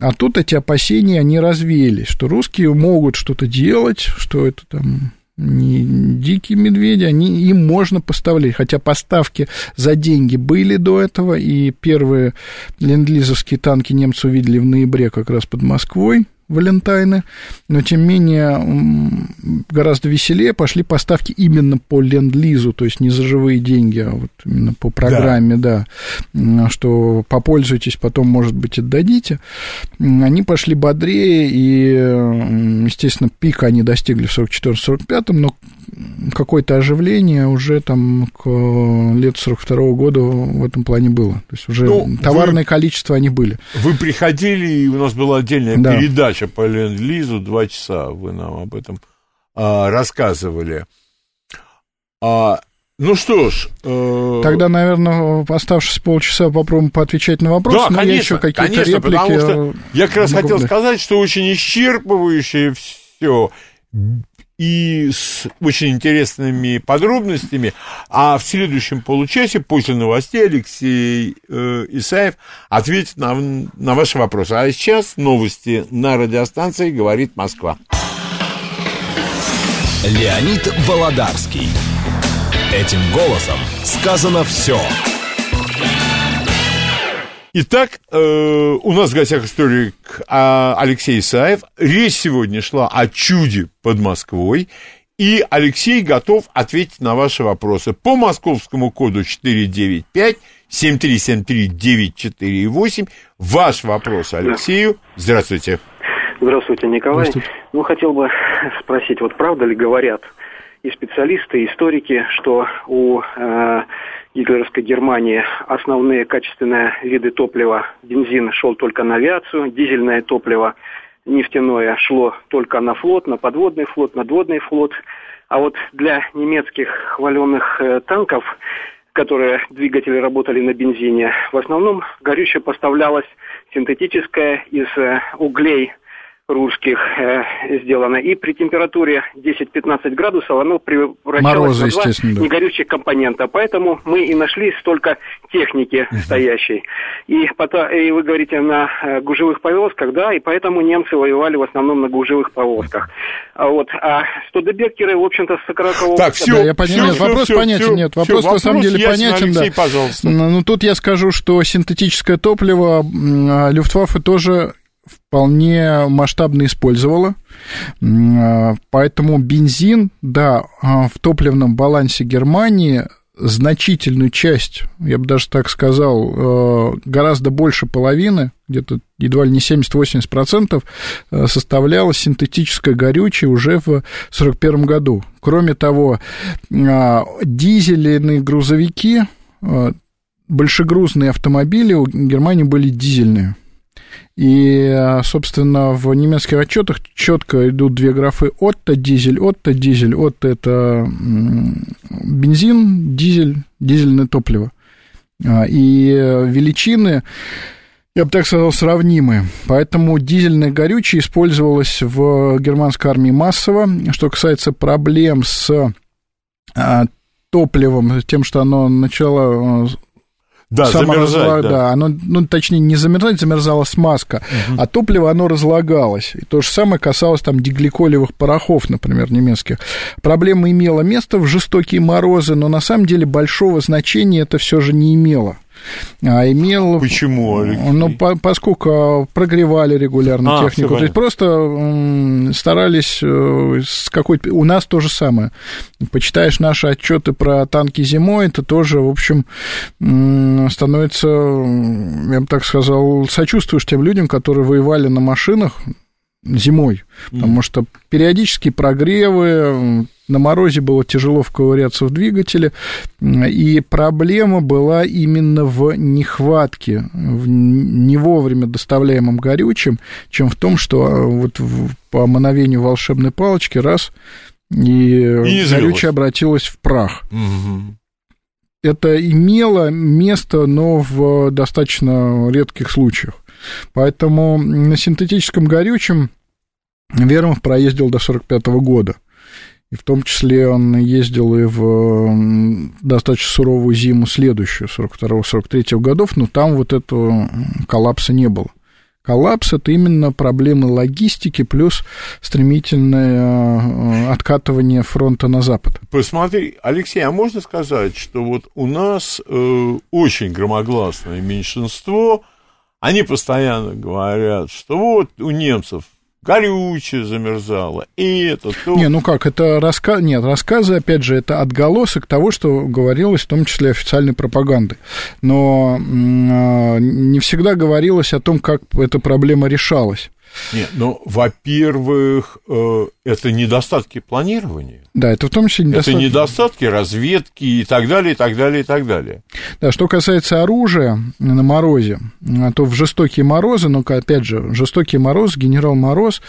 А тут эти опасения, они развеялись, что русские могут что-то делать, что это там не дикие медведи, они, им можно поставлять. Хотя поставки за деньги были до этого, и первые ленд-лизовские танки немцы увидели в ноябре как раз под Москвой. Валентайны, но тем не менее гораздо веселее пошли поставки именно по ленд-лизу, то есть не за живые деньги, а вот именно по программе, да, да что попользуйтесь, потом, может быть, отдадите. Они пошли бодрее, и, естественно, пик они достигли в 44-45, но какое-то оживление уже там к лет 42 -го года в этом плане было. То есть уже ну, товарное вы, количество они были. Вы приходили, и у нас была отдельная да. передача по Ленд-Лизу, два часа вы нам об этом а, рассказывали. А, ну что ж. Э... Тогда, наверное, оставшись полчаса, попробуем поотвечать на вопросы. Да, конечно, еще какие-то конечно, реплики. Потому что я как раз хотел сказать, что очень исчерпывающее все и с очень интересными подробностями. А в следующем получасе, после новостей, Алексей э, Исаев ответит на, на ваши вопросы. А сейчас новости на радиостанции «Говорит Москва». Леонид Володарский. Этим голосом сказано все. Итак, э, у нас в гостях историк э, Алексей Исаев. Речь сегодня шла о чуде под Москвой. И Алексей готов ответить на ваши вопросы по московскому коду 495 7373 948. Ваш вопрос Алексею. Здравствуйте. Здравствуйте, Николай. Здравствуйте. Ну, хотел бы спросить, вот правда ли говорят и специалисты, и историки, что у э, гитлеровской Германии основные качественные виды топлива, бензин шел только на авиацию, дизельное топливо нефтяное шло только на флот, на подводный флот, надводный флот. А вот для немецких хваленных э, танков, которые двигатели работали на бензине, в основном горючее поставлялось синтетическое из э, углей русских э, сделано. И при температуре 10-15 градусов оно превращалось Морозы, в два да. негорючих компонента. Поэтому мы и нашли столько техники uh стоящей. И, и вы говорите на э, гужевых повозках, да, и поэтому немцы воевали в основном на гужевых повозках. А вот, а студебекеры, в общем-то, с 40 Так, все, да, я понял, все, вопрос все, понятен, все, нет, вопрос все, на самом деле ясен, понятен, Алексей, да. пожалуйста. Ну, тут я скажу, что синтетическое топливо а, Люфтваффе тоже вполне масштабно использовала. Поэтому бензин, да, а, в топливном балансе Германии значительную часть, я бы даже так сказал, э, гораздо больше половины, где-то едва ли не 70-80% э, составляло синтетическое горючее уже в 1941 году. Кроме того, а, дизельные грузовики, э, большегрузные автомобили у Германии были дизельные. И, собственно, в немецких отчетах четко идут две графы Отто, дизель, Отто, дизель. Отто – это бензин, дизель, дизельное топливо. А, и величины, я бы так сказал, сравнимые. Поэтому дизельное горючее использовалось в германской армии массово. Что касается проблем с а, топливом, тем, что оно начало да, замерзать, да. да. Оно, ну, точнее, не замерзать, замерзала смазка, угу. а топливо, оно разлагалось. И то же самое касалось там дигликолевых порохов, например, немецких. Проблема имела место в жестокие морозы, но на самом деле большого значения это все же не имело имел... Почему, Алексей? Ну, по, поскольку прогревали регулярно а, технику, то есть просто старались э, с какой-то... У нас то же самое. Почитаешь наши отчеты про танки зимой, это тоже, в общем, становится, я бы так сказал, сочувствуешь тем людям, которые воевали на машинах, зимой, потому что периодические прогревы, на морозе было тяжело вковыряться в двигателе, и проблема была именно в нехватке, в не вовремя доставляемом горючем, чем в том, что а, вот по мановению волшебной палочки раз и, и горючее обратилось в прах. Угу. Это имело место, но в достаточно редких случаях. Поэтому на синтетическом горючем Вермов проездил до 1945 года. И в том числе он ездил и в достаточно суровую зиму следующую, 42-43 годов, но там вот этого коллапса не было. Коллапс – это именно проблемы логистики плюс стремительное э, откатывание фронта на запад. Посмотри, Алексей, а можно сказать, что вот у нас э, очень громогласное меньшинство, они постоянно говорят, что вот у немцев горючее замерзало, и это, то... Не, ну как, это рассказ... Нет, рассказы, опять же, это отголосок того, что говорилось, в том числе официальной пропаганды. Но а, не всегда говорилось о том, как эта проблема решалась. Нет, ну, во-первых, э, это недостатки планирования. Да, это в том числе недостатки. Это недостатки разведки и так далее, и так далее, и так далее. Да, что касается оружия на морозе, то в жестокие морозы, но, опять же, жестокий мороз, генерал Мороз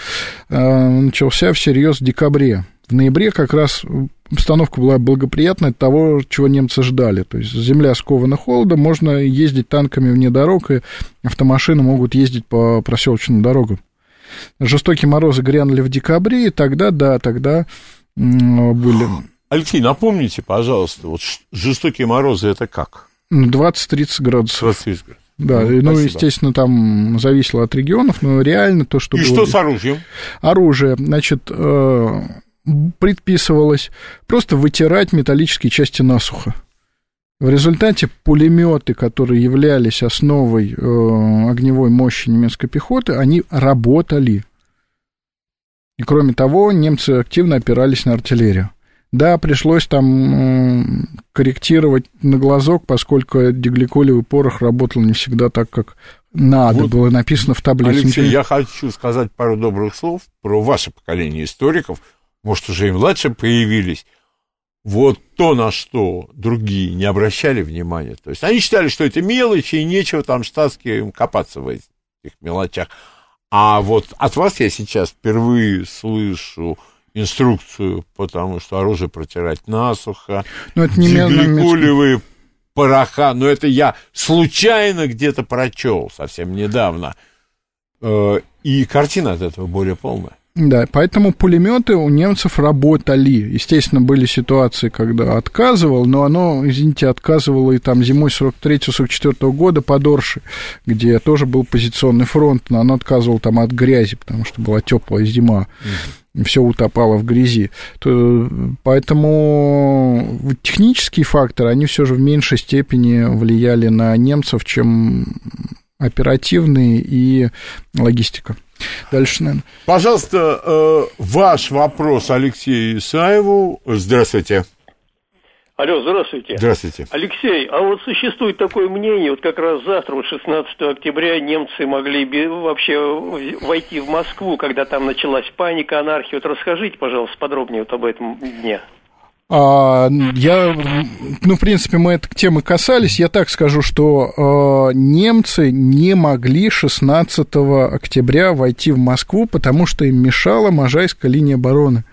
э, начался всерьез в декабре. В ноябре как раз обстановка была благоприятная того, чего немцы ждали. То есть земля скована холодом, можно ездить танками вне дорог, и автомашины могут ездить по проселочным дорогам. Жестокие морозы грянули в декабре, и тогда, да, тогда были... Алексей, напомните, пожалуйста, вот жестокие морозы это как? 20-30 ну, градусов. 20 градусов. Да, ну, ну естественно, там зависело от регионов, но реально то, что... И было... что с оружием? Оружие, значит, э, предписывалось просто вытирать металлические части насухо. В результате пулеметы, которые являлись основой э, огневой мощи немецкой пехоты, они работали. И кроме того, немцы активно опирались на артиллерию. Да, пришлось там э, корректировать на глазок, поскольку дегликолевый порох работал не всегда так, как надо, вот, было написано в таблице. Алексей, я хочу сказать пару добрых слов про ваше поколение историков, может, уже и младше появились, вот то, на что другие не обращали внимания. То есть они считали, что это мелочи, и нечего там штатским копаться в этих мелочах. А вот от вас я сейчас впервые слышу инструкцию, потому что оружие протирать насухо, ну, это не пороха, но это я случайно где-то прочел совсем недавно. Э, и картина от этого более полная. Да, поэтому пулеметы у немцев работали. Естественно, были ситуации, когда отказывал, но оно, извините, отказывало и там зимой 43-44 года под Орши, где тоже был позиционный фронт, но оно отказывало там от грязи, потому что была теплая зима. Mm-hmm. Все утопало в грязи. То, поэтому технические факторы, они все же в меньшей степени влияли на немцев, чем оперативные и логистика. Дальше, наверное. Пожалуйста, э, ваш вопрос Алексею Исаеву. Здравствуйте. Алло, здравствуйте. Здравствуйте. Алексей, а вот существует такое мнение, вот как раз завтра, вот 16 октября, немцы могли вообще войти в Москву, когда там началась паника, анархия. Вот расскажите, пожалуйста, подробнее вот об этом дне. А, я, ну, в принципе, мы этой темы касались. Я так скажу, что э, немцы не могли 16 октября войти в Москву, потому что им мешала Можайская линия обороны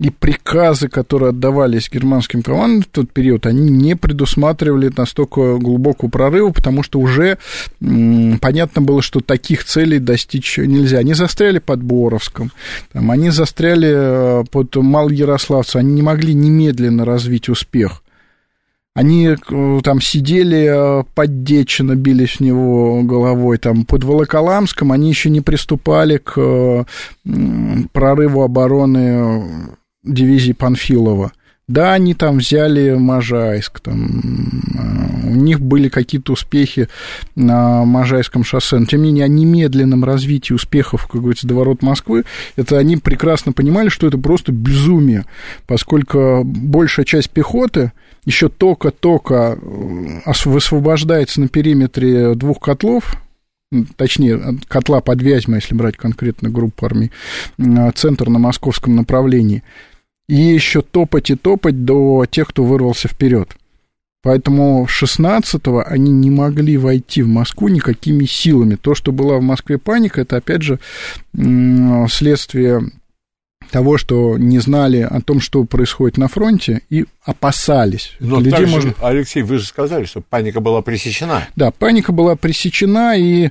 и приказы, которые отдавались германским командам в тот период, они не предусматривали настолько глубокого прорыва, потому что уже м, понятно было, что таких целей достичь нельзя. Они застряли под Боровском, там, они застряли э, под Малоярославцем, они не могли немедленно развить успех. Они э, там сидели э, под Дечино, бились в него головой. Там под Волоколамском они еще не приступали к прорыву обороны дивизии Панфилова. Да, они там взяли Можайск, там, э, у них были какие-то успехи на Можайском шоссе, но тем не менее о немедленном развитии успехов, как говорится, до ворот Москвы, это они прекрасно понимали, что это просто безумие, поскольку большая часть пехоты еще только-только э, высвобождается на периметре двух котлов, точнее, котла под Вязьма, если брать конкретно группу армий, э, центр на московском направлении – и еще топать и топать до тех, кто вырвался вперед. Поэтому 16-го они не могли войти в Москву никакими силами. То, что была в Москве паника, это, опять же, следствие того, что не знали о том, что происходит на фронте, и опасались. Но Людей также, можно... Алексей, вы же сказали, что паника была пресечена. Да, паника была пресечена, и э,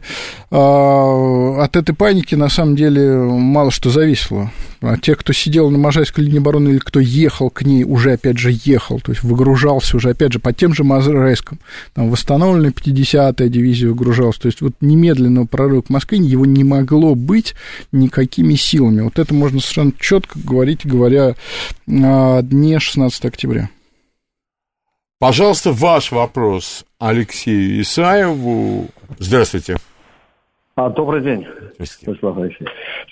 от этой паники, на самом деле, мало что зависело. А те, кто сидел на Можайской линии обороны или кто ехал к ней, уже, опять же, ехал, то есть выгружался уже, опять же, по тем же Можайском. Там восстановленная 50-я дивизия выгружалась. То есть вот немедленного прорыва к Москве его не могло быть никакими силами. Вот это можно совершенно четко говорить, говоря о дне 16 октября. Пожалуйста, ваш вопрос Алексею Исаеву. Здравствуйте. А, добрый день, Вячеслав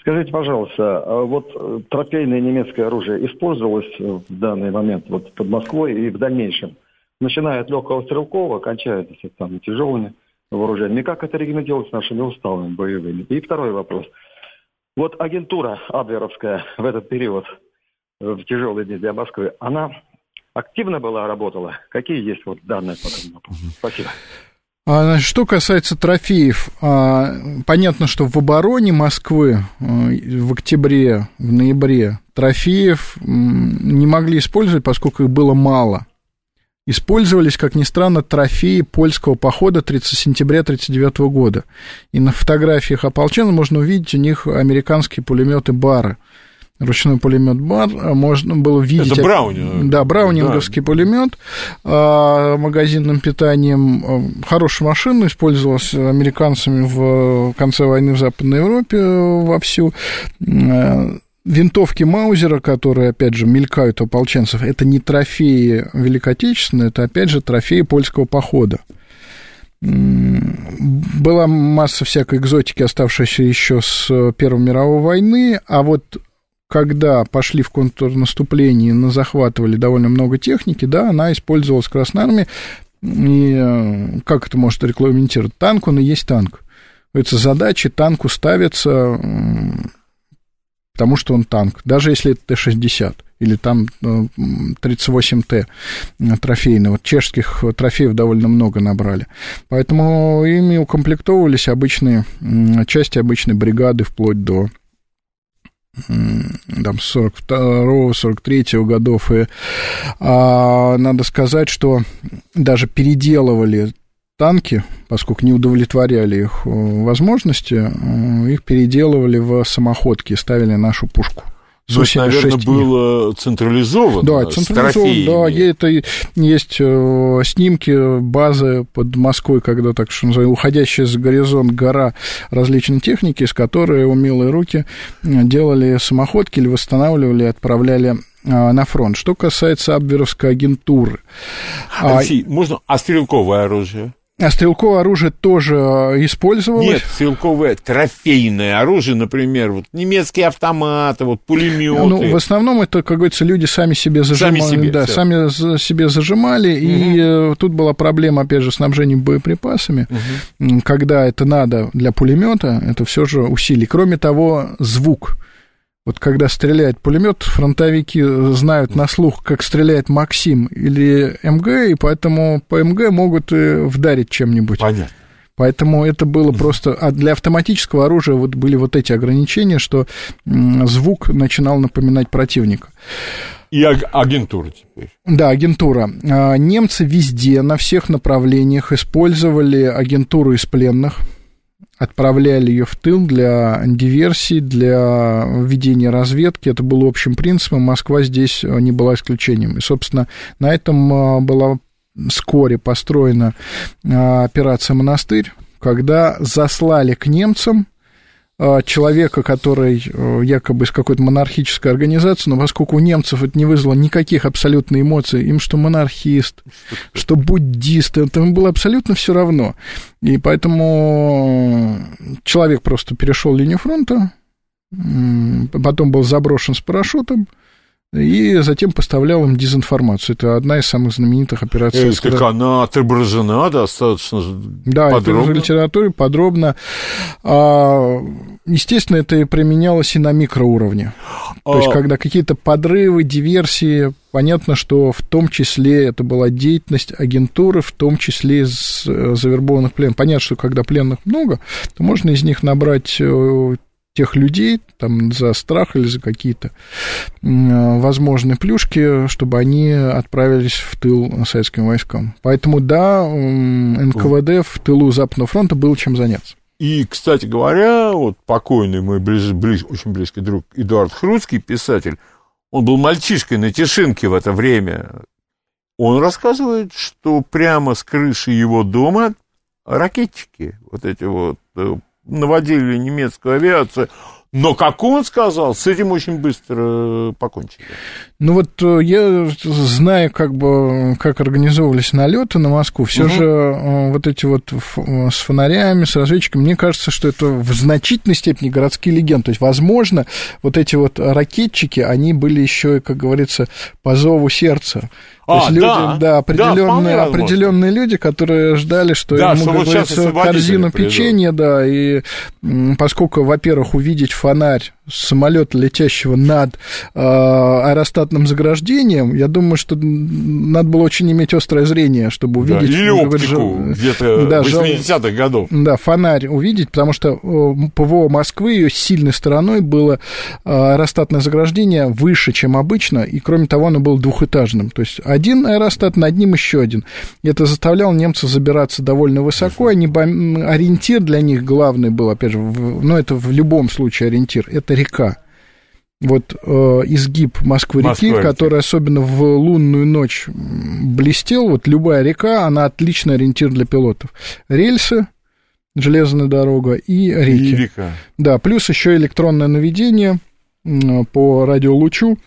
Скажите, пожалуйста, а вот э, трофейное немецкое оружие использовалось в данный момент вот под Москвой и в дальнейшем, начиная от легкого стрелкового, кончая самыми тяжелыми вооружениями. Как это с нашими уставами боевыми? И второй вопрос. Вот агентура Абверовская в этот период, в тяжелые дни для Москвы, она активно была, работала? Какие есть вот данные по этому вопросу? Спасибо. А, что касается трофеев, а, понятно, что в обороне Москвы а, в октябре, в ноябре трофеев не могли использовать, поскольку их было мало. Использовались, как ни странно, трофеи польского похода 30 сентября 1939 года. И на фотографиях ополчен можно увидеть у них американские пулеметы Бары – ручной пулемет Бар, а можно было видеть... Это Браунинг. Да, браунинговский да. пулемет а, магазинным питанием. А, хорошая машина, использовалась американцами в конце войны в Западной Европе вовсю. Винтовки Маузера, которые, опять же, мелькают у ополченцев, это не трофеи Великой Отечественной, это, опять же, трофеи польского похода была масса всякой экзотики, оставшейся еще с Первой мировой войны, а вот когда пошли в контрнаступление, на захватывали довольно много техники, да, она использовалась Красной Армией, и э, как это может регламентировать? Танк, он и есть танк. Это задачи танку ставятся, потому что он танк, даже если это Т-60 или там 38Т э, трофейный. Вот чешских трофеев довольно много набрали. Поэтому ими укомплектовывались обычные части обычной бригады вплоть до там, 42-43 годов. И а, надо сказать, что даже переделывали танки, поскольку не удовлетворяли их э, возможности, э, их переделывали в самоходки, ставили нашу пушку. То есть, наверное, было централизовано. Да, централизовано, да, это есть э, снимки базы под Москвой, когда так что называемая уходящая за горизонт гора различной техники, с которой умелые руки делали самоходки или восстанавливали, отправляли на фронт. Что касается Абверовской агентуры. Алексей, а... можно а стрелковое оружие? А стрелковое оружие тоже э, использовалось? Нет, стрелковое трофейное оружие, например, вот немецкие автоматы, вот пулеметы. Ну, в основном это, как говорится, люди сами себе зажимали. Сами себе, да, все. сами себе зажимали, угу. и тут была проблема, опять же, снабжением боеприпасами. Угу. Когда это надо для пулемета, это все же усилий. Кроме того, звук – вот когда стреляет пулемет, фронтовики знают на слух, как стреляет Максим или МГ, и поэтому по МГ могут вдарить чем-нибудь. Понятно. Поэтому это было просто... А для автоматического оружия вот были вот эти ограничения, что звук начинал напоминать противника. И агентура теперь. Да, агентура. А, немцы везде, на всех направлениях использовали агентуру из пленных отправляли ее в тыл для диверсий, для ведения разведки. Это было общим принципом. Москва здесь э, не была исключением. И, собственно, на этом э, была вскоре построена э, операция «Монастырь», когда заслали к немцам человека, который э, якобы из какой-то монархической организации, но поскольку у немцев это не вызвало никаких абсолютно эмоций, им что монархист, [laughs] что буддист, это им было абсолютно все равно. И поэтому человек просто перешел линию фронта, потом был заброшен с парашютом, и затем поставлял им дезинформацию. Это одна из самых знаменитых операций. Это как она отображена достаточно да, подробно. Да, в литературе подробно. А, естественно, это применялось и на микроуровне. То а... есть, когда какие-то подрывы, диверсии, понятно, что в том числе это была деятельность агентуры, в том числе из э, завербованных пленных. Понятно, что когда пленных много, то можно из них набрать э, тех людей там за страх или за какие-то возможные плюшки, чтобы они отправились в тыл советским войскам. Поэтому, да, НКВД в тылу Западного фронта было чем заняться. И, кстати говоря, вот покойный мой близ, близ, очень близкий друг Эдуард Хруцкий, писатель, он был мальчишкой на Тишинке в это время. Он рассказывает, что прямо с крыши его дома ракетчики, вот эти вот э, наводили немецкую авиацию. Но, как он сказал, с этим очень быстро покончили. Ну вот э, я знаю, как бы, как организовывались налеты на Москву, все угу. же э, вот эти вот с фонарями, с разведчиками, мне кажется, что это в значительной степени городские легенды. То есть, возможно, вот эти вот ракетчики, они были еще, как говорится, по зову сердца. То а, есть люди, да, да определенные, да, определенные люди, которые ждали, что да, ему, что как говорится, корзину печенья, да, и поскольку, во-первых, увидеть фонарь самолета, летящего над э, аэростатным заграждением, я думаю, что надо было очень иметь острое зрение, чтобы увидеть... [laughs] Да, или оптику где-то да, 80-х годов. Да, фонарь увидеть, потому что ПВО Москвы, ее сильной стороной было аэростатное заграждение выше, чем обычно, и, кроме того, оно было двухэтажным. То есть один аэростат, над ним еще один. И это заставляло немцев забираться довольно высоко. Они, ориентир для них главный был, опять же, в, ну, это в любом случае ориентир, это река. Вот э, изгиб Москвы-реки, который особенно в лунную ночь блестел, вот любая река, она отличный ориентир для пилотов. Рельсы, железная дорога и реки. И река. Да, плюс еще электронное наведение по радиолучу.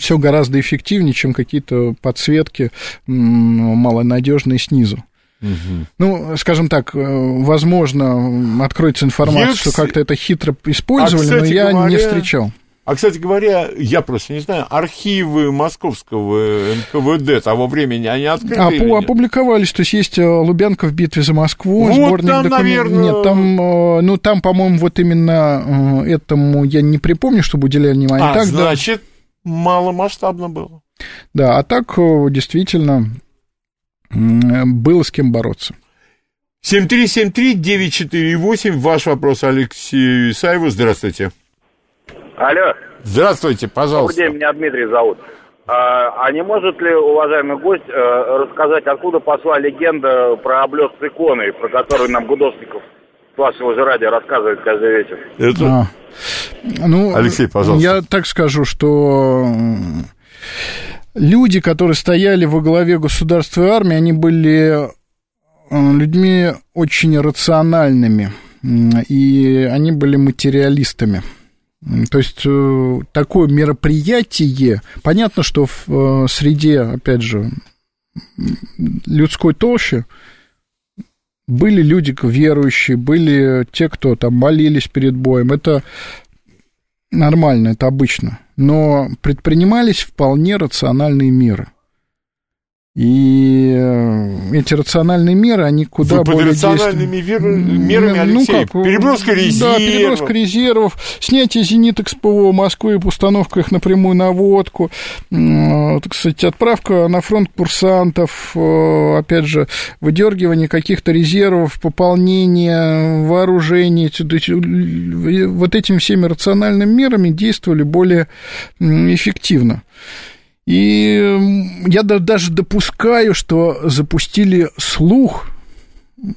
Все гораздо эффективнее, чем какие-то подсветки малонадежные снизу. Угу. Ну, скажем так, э, возможно, откроется информация, я, что как-то это хитро использовали, а, но я говоря, не встречал. А, кстати говоря, я просто не знаю, архивы московского НКВД того времени, они открыты а, или Опубликовались, то есть есть э, Лубянка в битве за Москву, вот сборник там, документов. Наверное... Нет, там, э, ну, там, по-моему, вот именно этому я не припомню, чтобы уделяли внимание. А, так, значит, да... маломасштабно было. Да, а так действительно было с кем бороться. 7373948, ваш вопрос Алексею Исаеву. Здравствуйте. Алло. Здравствуйте, пожалуйста. Добрый день, меня Дмитрий зовут. А, а не может ли, уважаемый гость, э, рассказать, откуда пошла легенда про облет с иконой, про которую нам Гудосников с вашего же радио рассказывает каждый вечер? Это... А, ну, Алексей, пожалуйста. Я так скажу, что люди, которые стояли во главе государства и армии, они были э, людьми очень рациональными, и они были материалистами. То есть э, такое мероприятие, понятно, что в э, среде, опять же, людской толщи были люди верующие, были те, кто там молились перед боем. Это нормально, это обычно. Но предпринимались вполне рациональные меры. И э, эти рациональные меры, они куда Вы более рациональными действуют. мерами, Алексей, ну, как, переброска резервов. Да, переброска резервов, снятие зениток с ПВО Москвы, установка их напрямую на водку, так сказать, отправка на фронт курсантов, э, опять же, выдергивание каких-то резервов, пополнение вооружений. Вот этими всеми рациональными мерами действовали более эффективно. И я даже допускаю, что запустили слух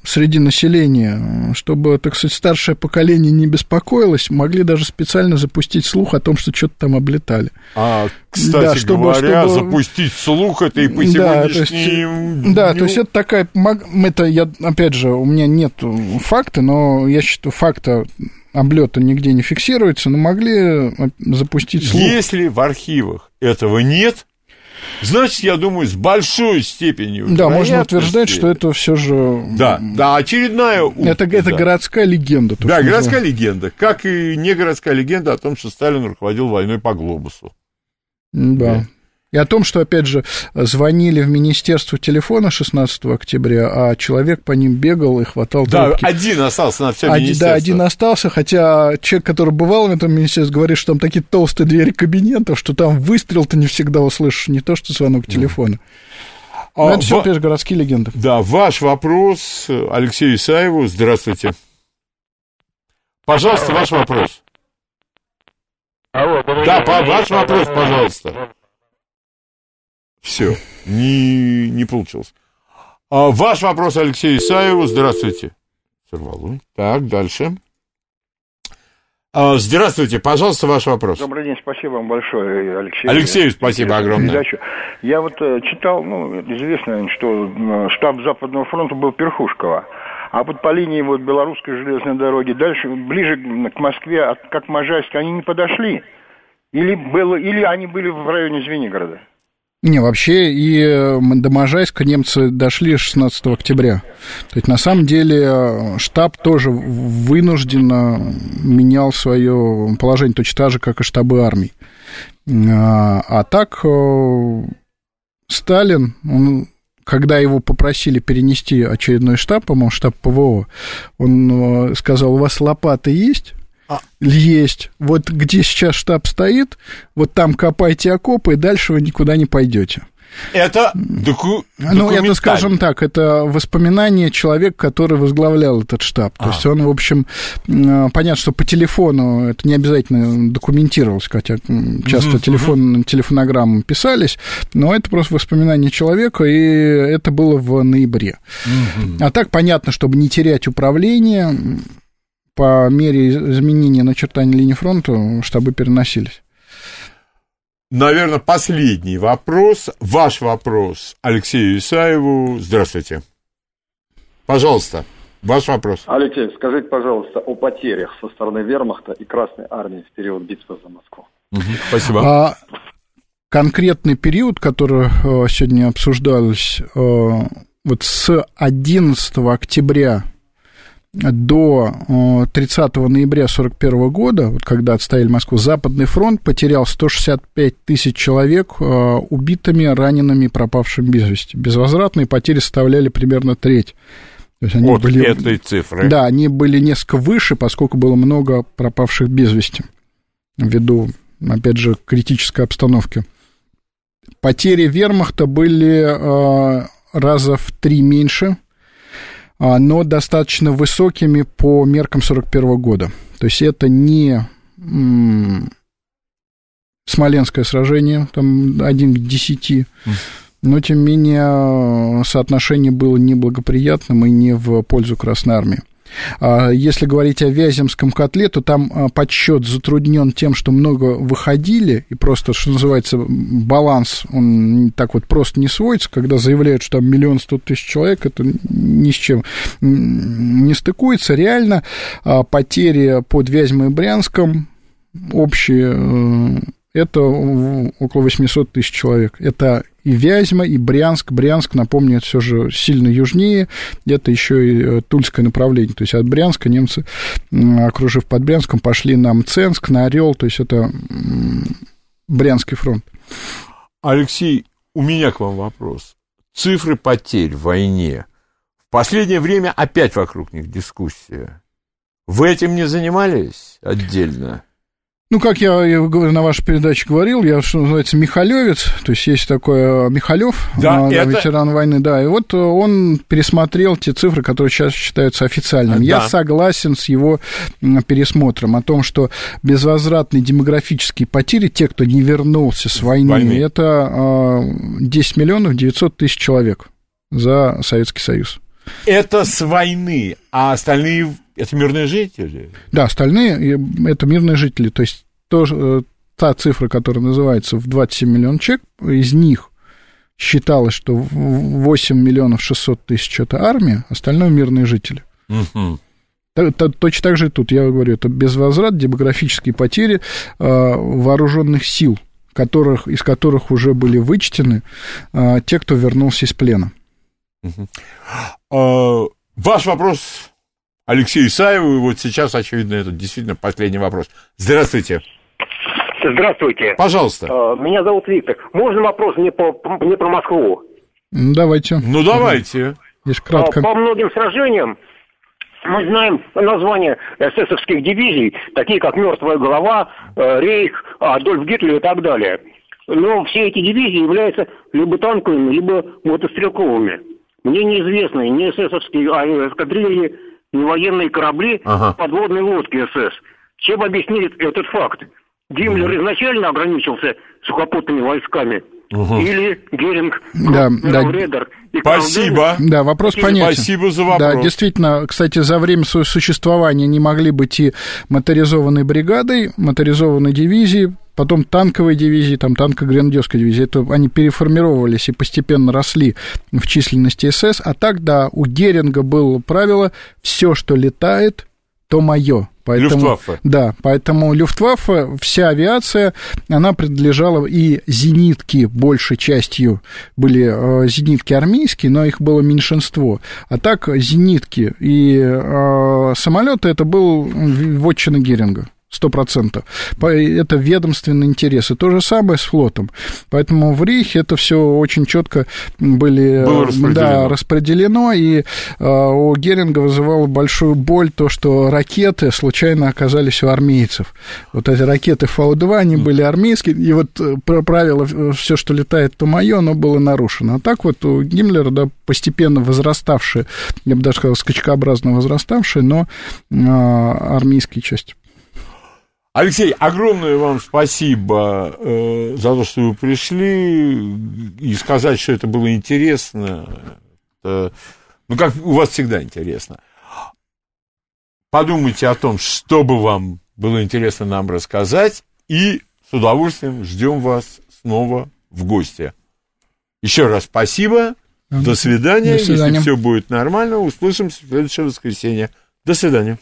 среди населения, чтобы, так сказать, старшее поколение не беспокоилось, могли даже специально запустить слух о том, что что-то там облетали. А, кстати да, чтобы, говоря, чтобы... запустить слух это и по да, то есть, Да, то есть это такая... Это я, опять же, у меня нет факта, но я считаю, факта облета нигде не фиксируется, но могли э, запустить слух. Если в архивах этого нет, значит, я думаю, с большой степенью Да, можно утверждать, что это все же... Да, да, очередная... Это, это да. городская легенда. Да, городская легенда, как и не городская легенда о том, что Сталин руководил войной по глобусу. Да. И о том, что, опять же, звонили в министерство телефона 16 октября, а человек по ним бегал и хватал Да, трубки. один остался на все один, министерство. Да, один остался, хотя человек, который бывал в этом министерстве, говорит, что там такие толстые двери кабинетов, что там выстрел ты не всегда услышишь, не то, что звонок телефона. А, это все, опять же, городские легенды. Да, ваш вопрос Алексею Исаеву. Здравствуйте. Пожалуйста, ваш вопрос. Алло, да, по, ваш вопрос, пожалуйста. Все, не, не получилось. А, ваш вопрос Алексею Исаеву. Здравствуйте. Сорвало. Так, дальше. А, здравствуйте, пожалуйста, ваш вопрос. Добрый день, спасибо вам большое, Алексей. Алексей, спасибо огромное. Передачу. Я вот э, читал, ну, известно, что э, штаб Западного фронта был Перхушкова. А вот по линии вот белорусской железной дороги дальше, ближе к Москве, как Можайск, они не подошли? Или, было, или они были в районе Звенигорода? Не, вообще и э, до Можайска немцы дошли 16 октября. То есть, на самом деле, э, штаб тоже вынужденно менял свое положение, точно так же, как и штабы армий. А, а так, э, Сталин, он когда его попросили перенести очередной штаб, по-моему, штаб ПВО, он сказал, у вас лопаты есть? А. Есть. Вот где сейчас штаб стоит, вот там копайте окопы, и дальше вы никуда не пойдете. Это доку... Ну, это, скажем так, это воспоминание человека, который возглавлял этот штаб. То а. есть он, в общем, понятно, что по телефону это не обязательно документировалось, хотя часто mm-hmm. телефон, телефонограммы писались, но это просто воспоминание человека, и это было в ноябре. Mm-hmm. А так понятно, чтобы не терять управление, по мере изменения начертания линии фронта штабы переносились наверное, последний вопрос, ваш вопрос Алексею Исаеву. Здравствуйте. Пожалуйста, ваш вопрос. Алексей, скажите, пожалуйста, о потерях со стороны вермахта и Красной Армии в период битвы за Москву. Угу, спасибо. А, конкретный период, который э, сегодня обсуждался, э, вот с 11 октября до 30 ноября 1941 года, вот когда отстояли Москву, Западный фронт потерял 165 тысяч человек э, убитыми, ранеными, пропавшими без вести. Безвозвратные потери составляли примерно треть. То есть они вот были, этой цифры. Да, они были несколько выше, поскольку было много пропавших без вести, ввиду, опять же, критической обстановки. Потери вермахта были э, раза в три меньше – но достаточно высокими по меркам 41 года. То есть это не Смоленское сражение, там один к десяти, но, тем не менее, соотношение было неблагоприятным и не в пользу Красной Армии. А если говорить о Вяземском котле, то там а, подсчет затруднен тем, что много выходили, и просто, что называется, баланс, он так вот просто не сводится, когда заявляют, что там миллион сто тысяч человек, это ни с чем не стыкуется. Реально а, потери под Вязьмой и Брянском общие э, это около 800 тысяч человек. Это и Вязьма, и Брянск. Брянск, напомню, это все же сильно южнее. Это еще и э, Тульское направление. То есть от Брянска немцы, окружив под Брянском, пошли на Мценск, на Орел. То есть это Брянский фронт. Алексей, у меня к вам вопрос. Цифры потерь в войне. В последнее время опять вокруг них дискуссия. Вы этим не занимались отдельно? Ну, как я, я на вашей передаче говорил, я, что называется, Михалевец, то есть есть такой э, Михалев, да, э, это... ветеран войны, да, и вот он пересмотрел те цифры, которые сейчас считаются официальными. Да. Я согласен с его пересмотром о том, что безвозвратные демографические потери, те, кто не вернулся с войны, войны. это 10 миллионов 900 тысяч человек за Советский Союз. Это с войны, а остальные это мирные жители? Да, остальные это мирные жители. То есть то, э, та цифра, которая называется в 27 миллионов человек, из них считалось, что 8 миллионов 600 тысяч это армия, остальное мирные жители. Угу. Точно так же и тут, я говорю, это безвозврат, демографические потери э, вооруженных сил, которых, из которых уже были вычтены э, те, кто вернулся из плена. Угу. А, ваш вопрос Алексею Исаеву. И вот сейчас, очевидно, это действительно последний вопрос. Здравствуйте. Здравствуйте. Пожалуйста. А, меня зовут Виктор. Можно вопрос мне, по, мне про Москву? Давайте. Ну, давайте. Лишь кратко. А, по многим сражениям мы знаем названия эсэсовских дивизий, такие как «Мертвая голова», э, «Рейх», «Адольф Гитлер» и так далее. Но все эти дивизии являются либо танковыми, либо мотострелковыми. Мне неизвестны ни эсэсовские а, эскадрильи, ни военные корабли, ага. подводные лодки СС. Чем объяснить этот факт? Гиммлер угу. изначально ограничился сухопутными войсками, угу. или Геринг, да, да. Редер. Спасибо. Да, вопрос понятен. Спасибо за вопрос. Да, действительно, кстати, за время своего существования не могли быть и моторизованной бригадой, моторизованной дивизией, потом танковой дивизии, там танко-гренадерской дивизии, это они переформировались и постепенно росли в численности СС, а так, да, у Геринга было правило «все, что летает, то мое». Поэтому, Люфтваффе. Да, поэтому Люфтваффе, вся авиация, она принадлежала, и зенитки большей частью были э, зенитки армейские, но их было меньшинство. А так зенитки и э, самолеты это был вотчина Геринга сто процентов. Это ведомственный интерес. И то же самое с флотом. Поэтому в Рейхе это все очень четко были Было распределено. Да, распределено. И э, у Геринга вызывало большую боль то, что ракеты случайно оказались у армейцев. Вот эти ракеты Фау-2, они были армейские. И вот э, правило, э, все, что летает, то мое, оно было нарушено. А так вот у Гиммлера, да, постепенно возраставшие, я бы даже сказал, скачкообразно возраставшие, но э, армейские части. Алексей, огромное вам спасибо э, за то, что вы пришли, и сказать, что это было интересно. Это, ну, как у вас всегда интересно. Подумайте о том, что бы вам было интересно нам рассказать, и с удовольствием ждем вас снова в гости. Еще раз спасибо. До свидания. До свидания. Если все будет нормально, услышимся в следующее воскресенье. До свидания.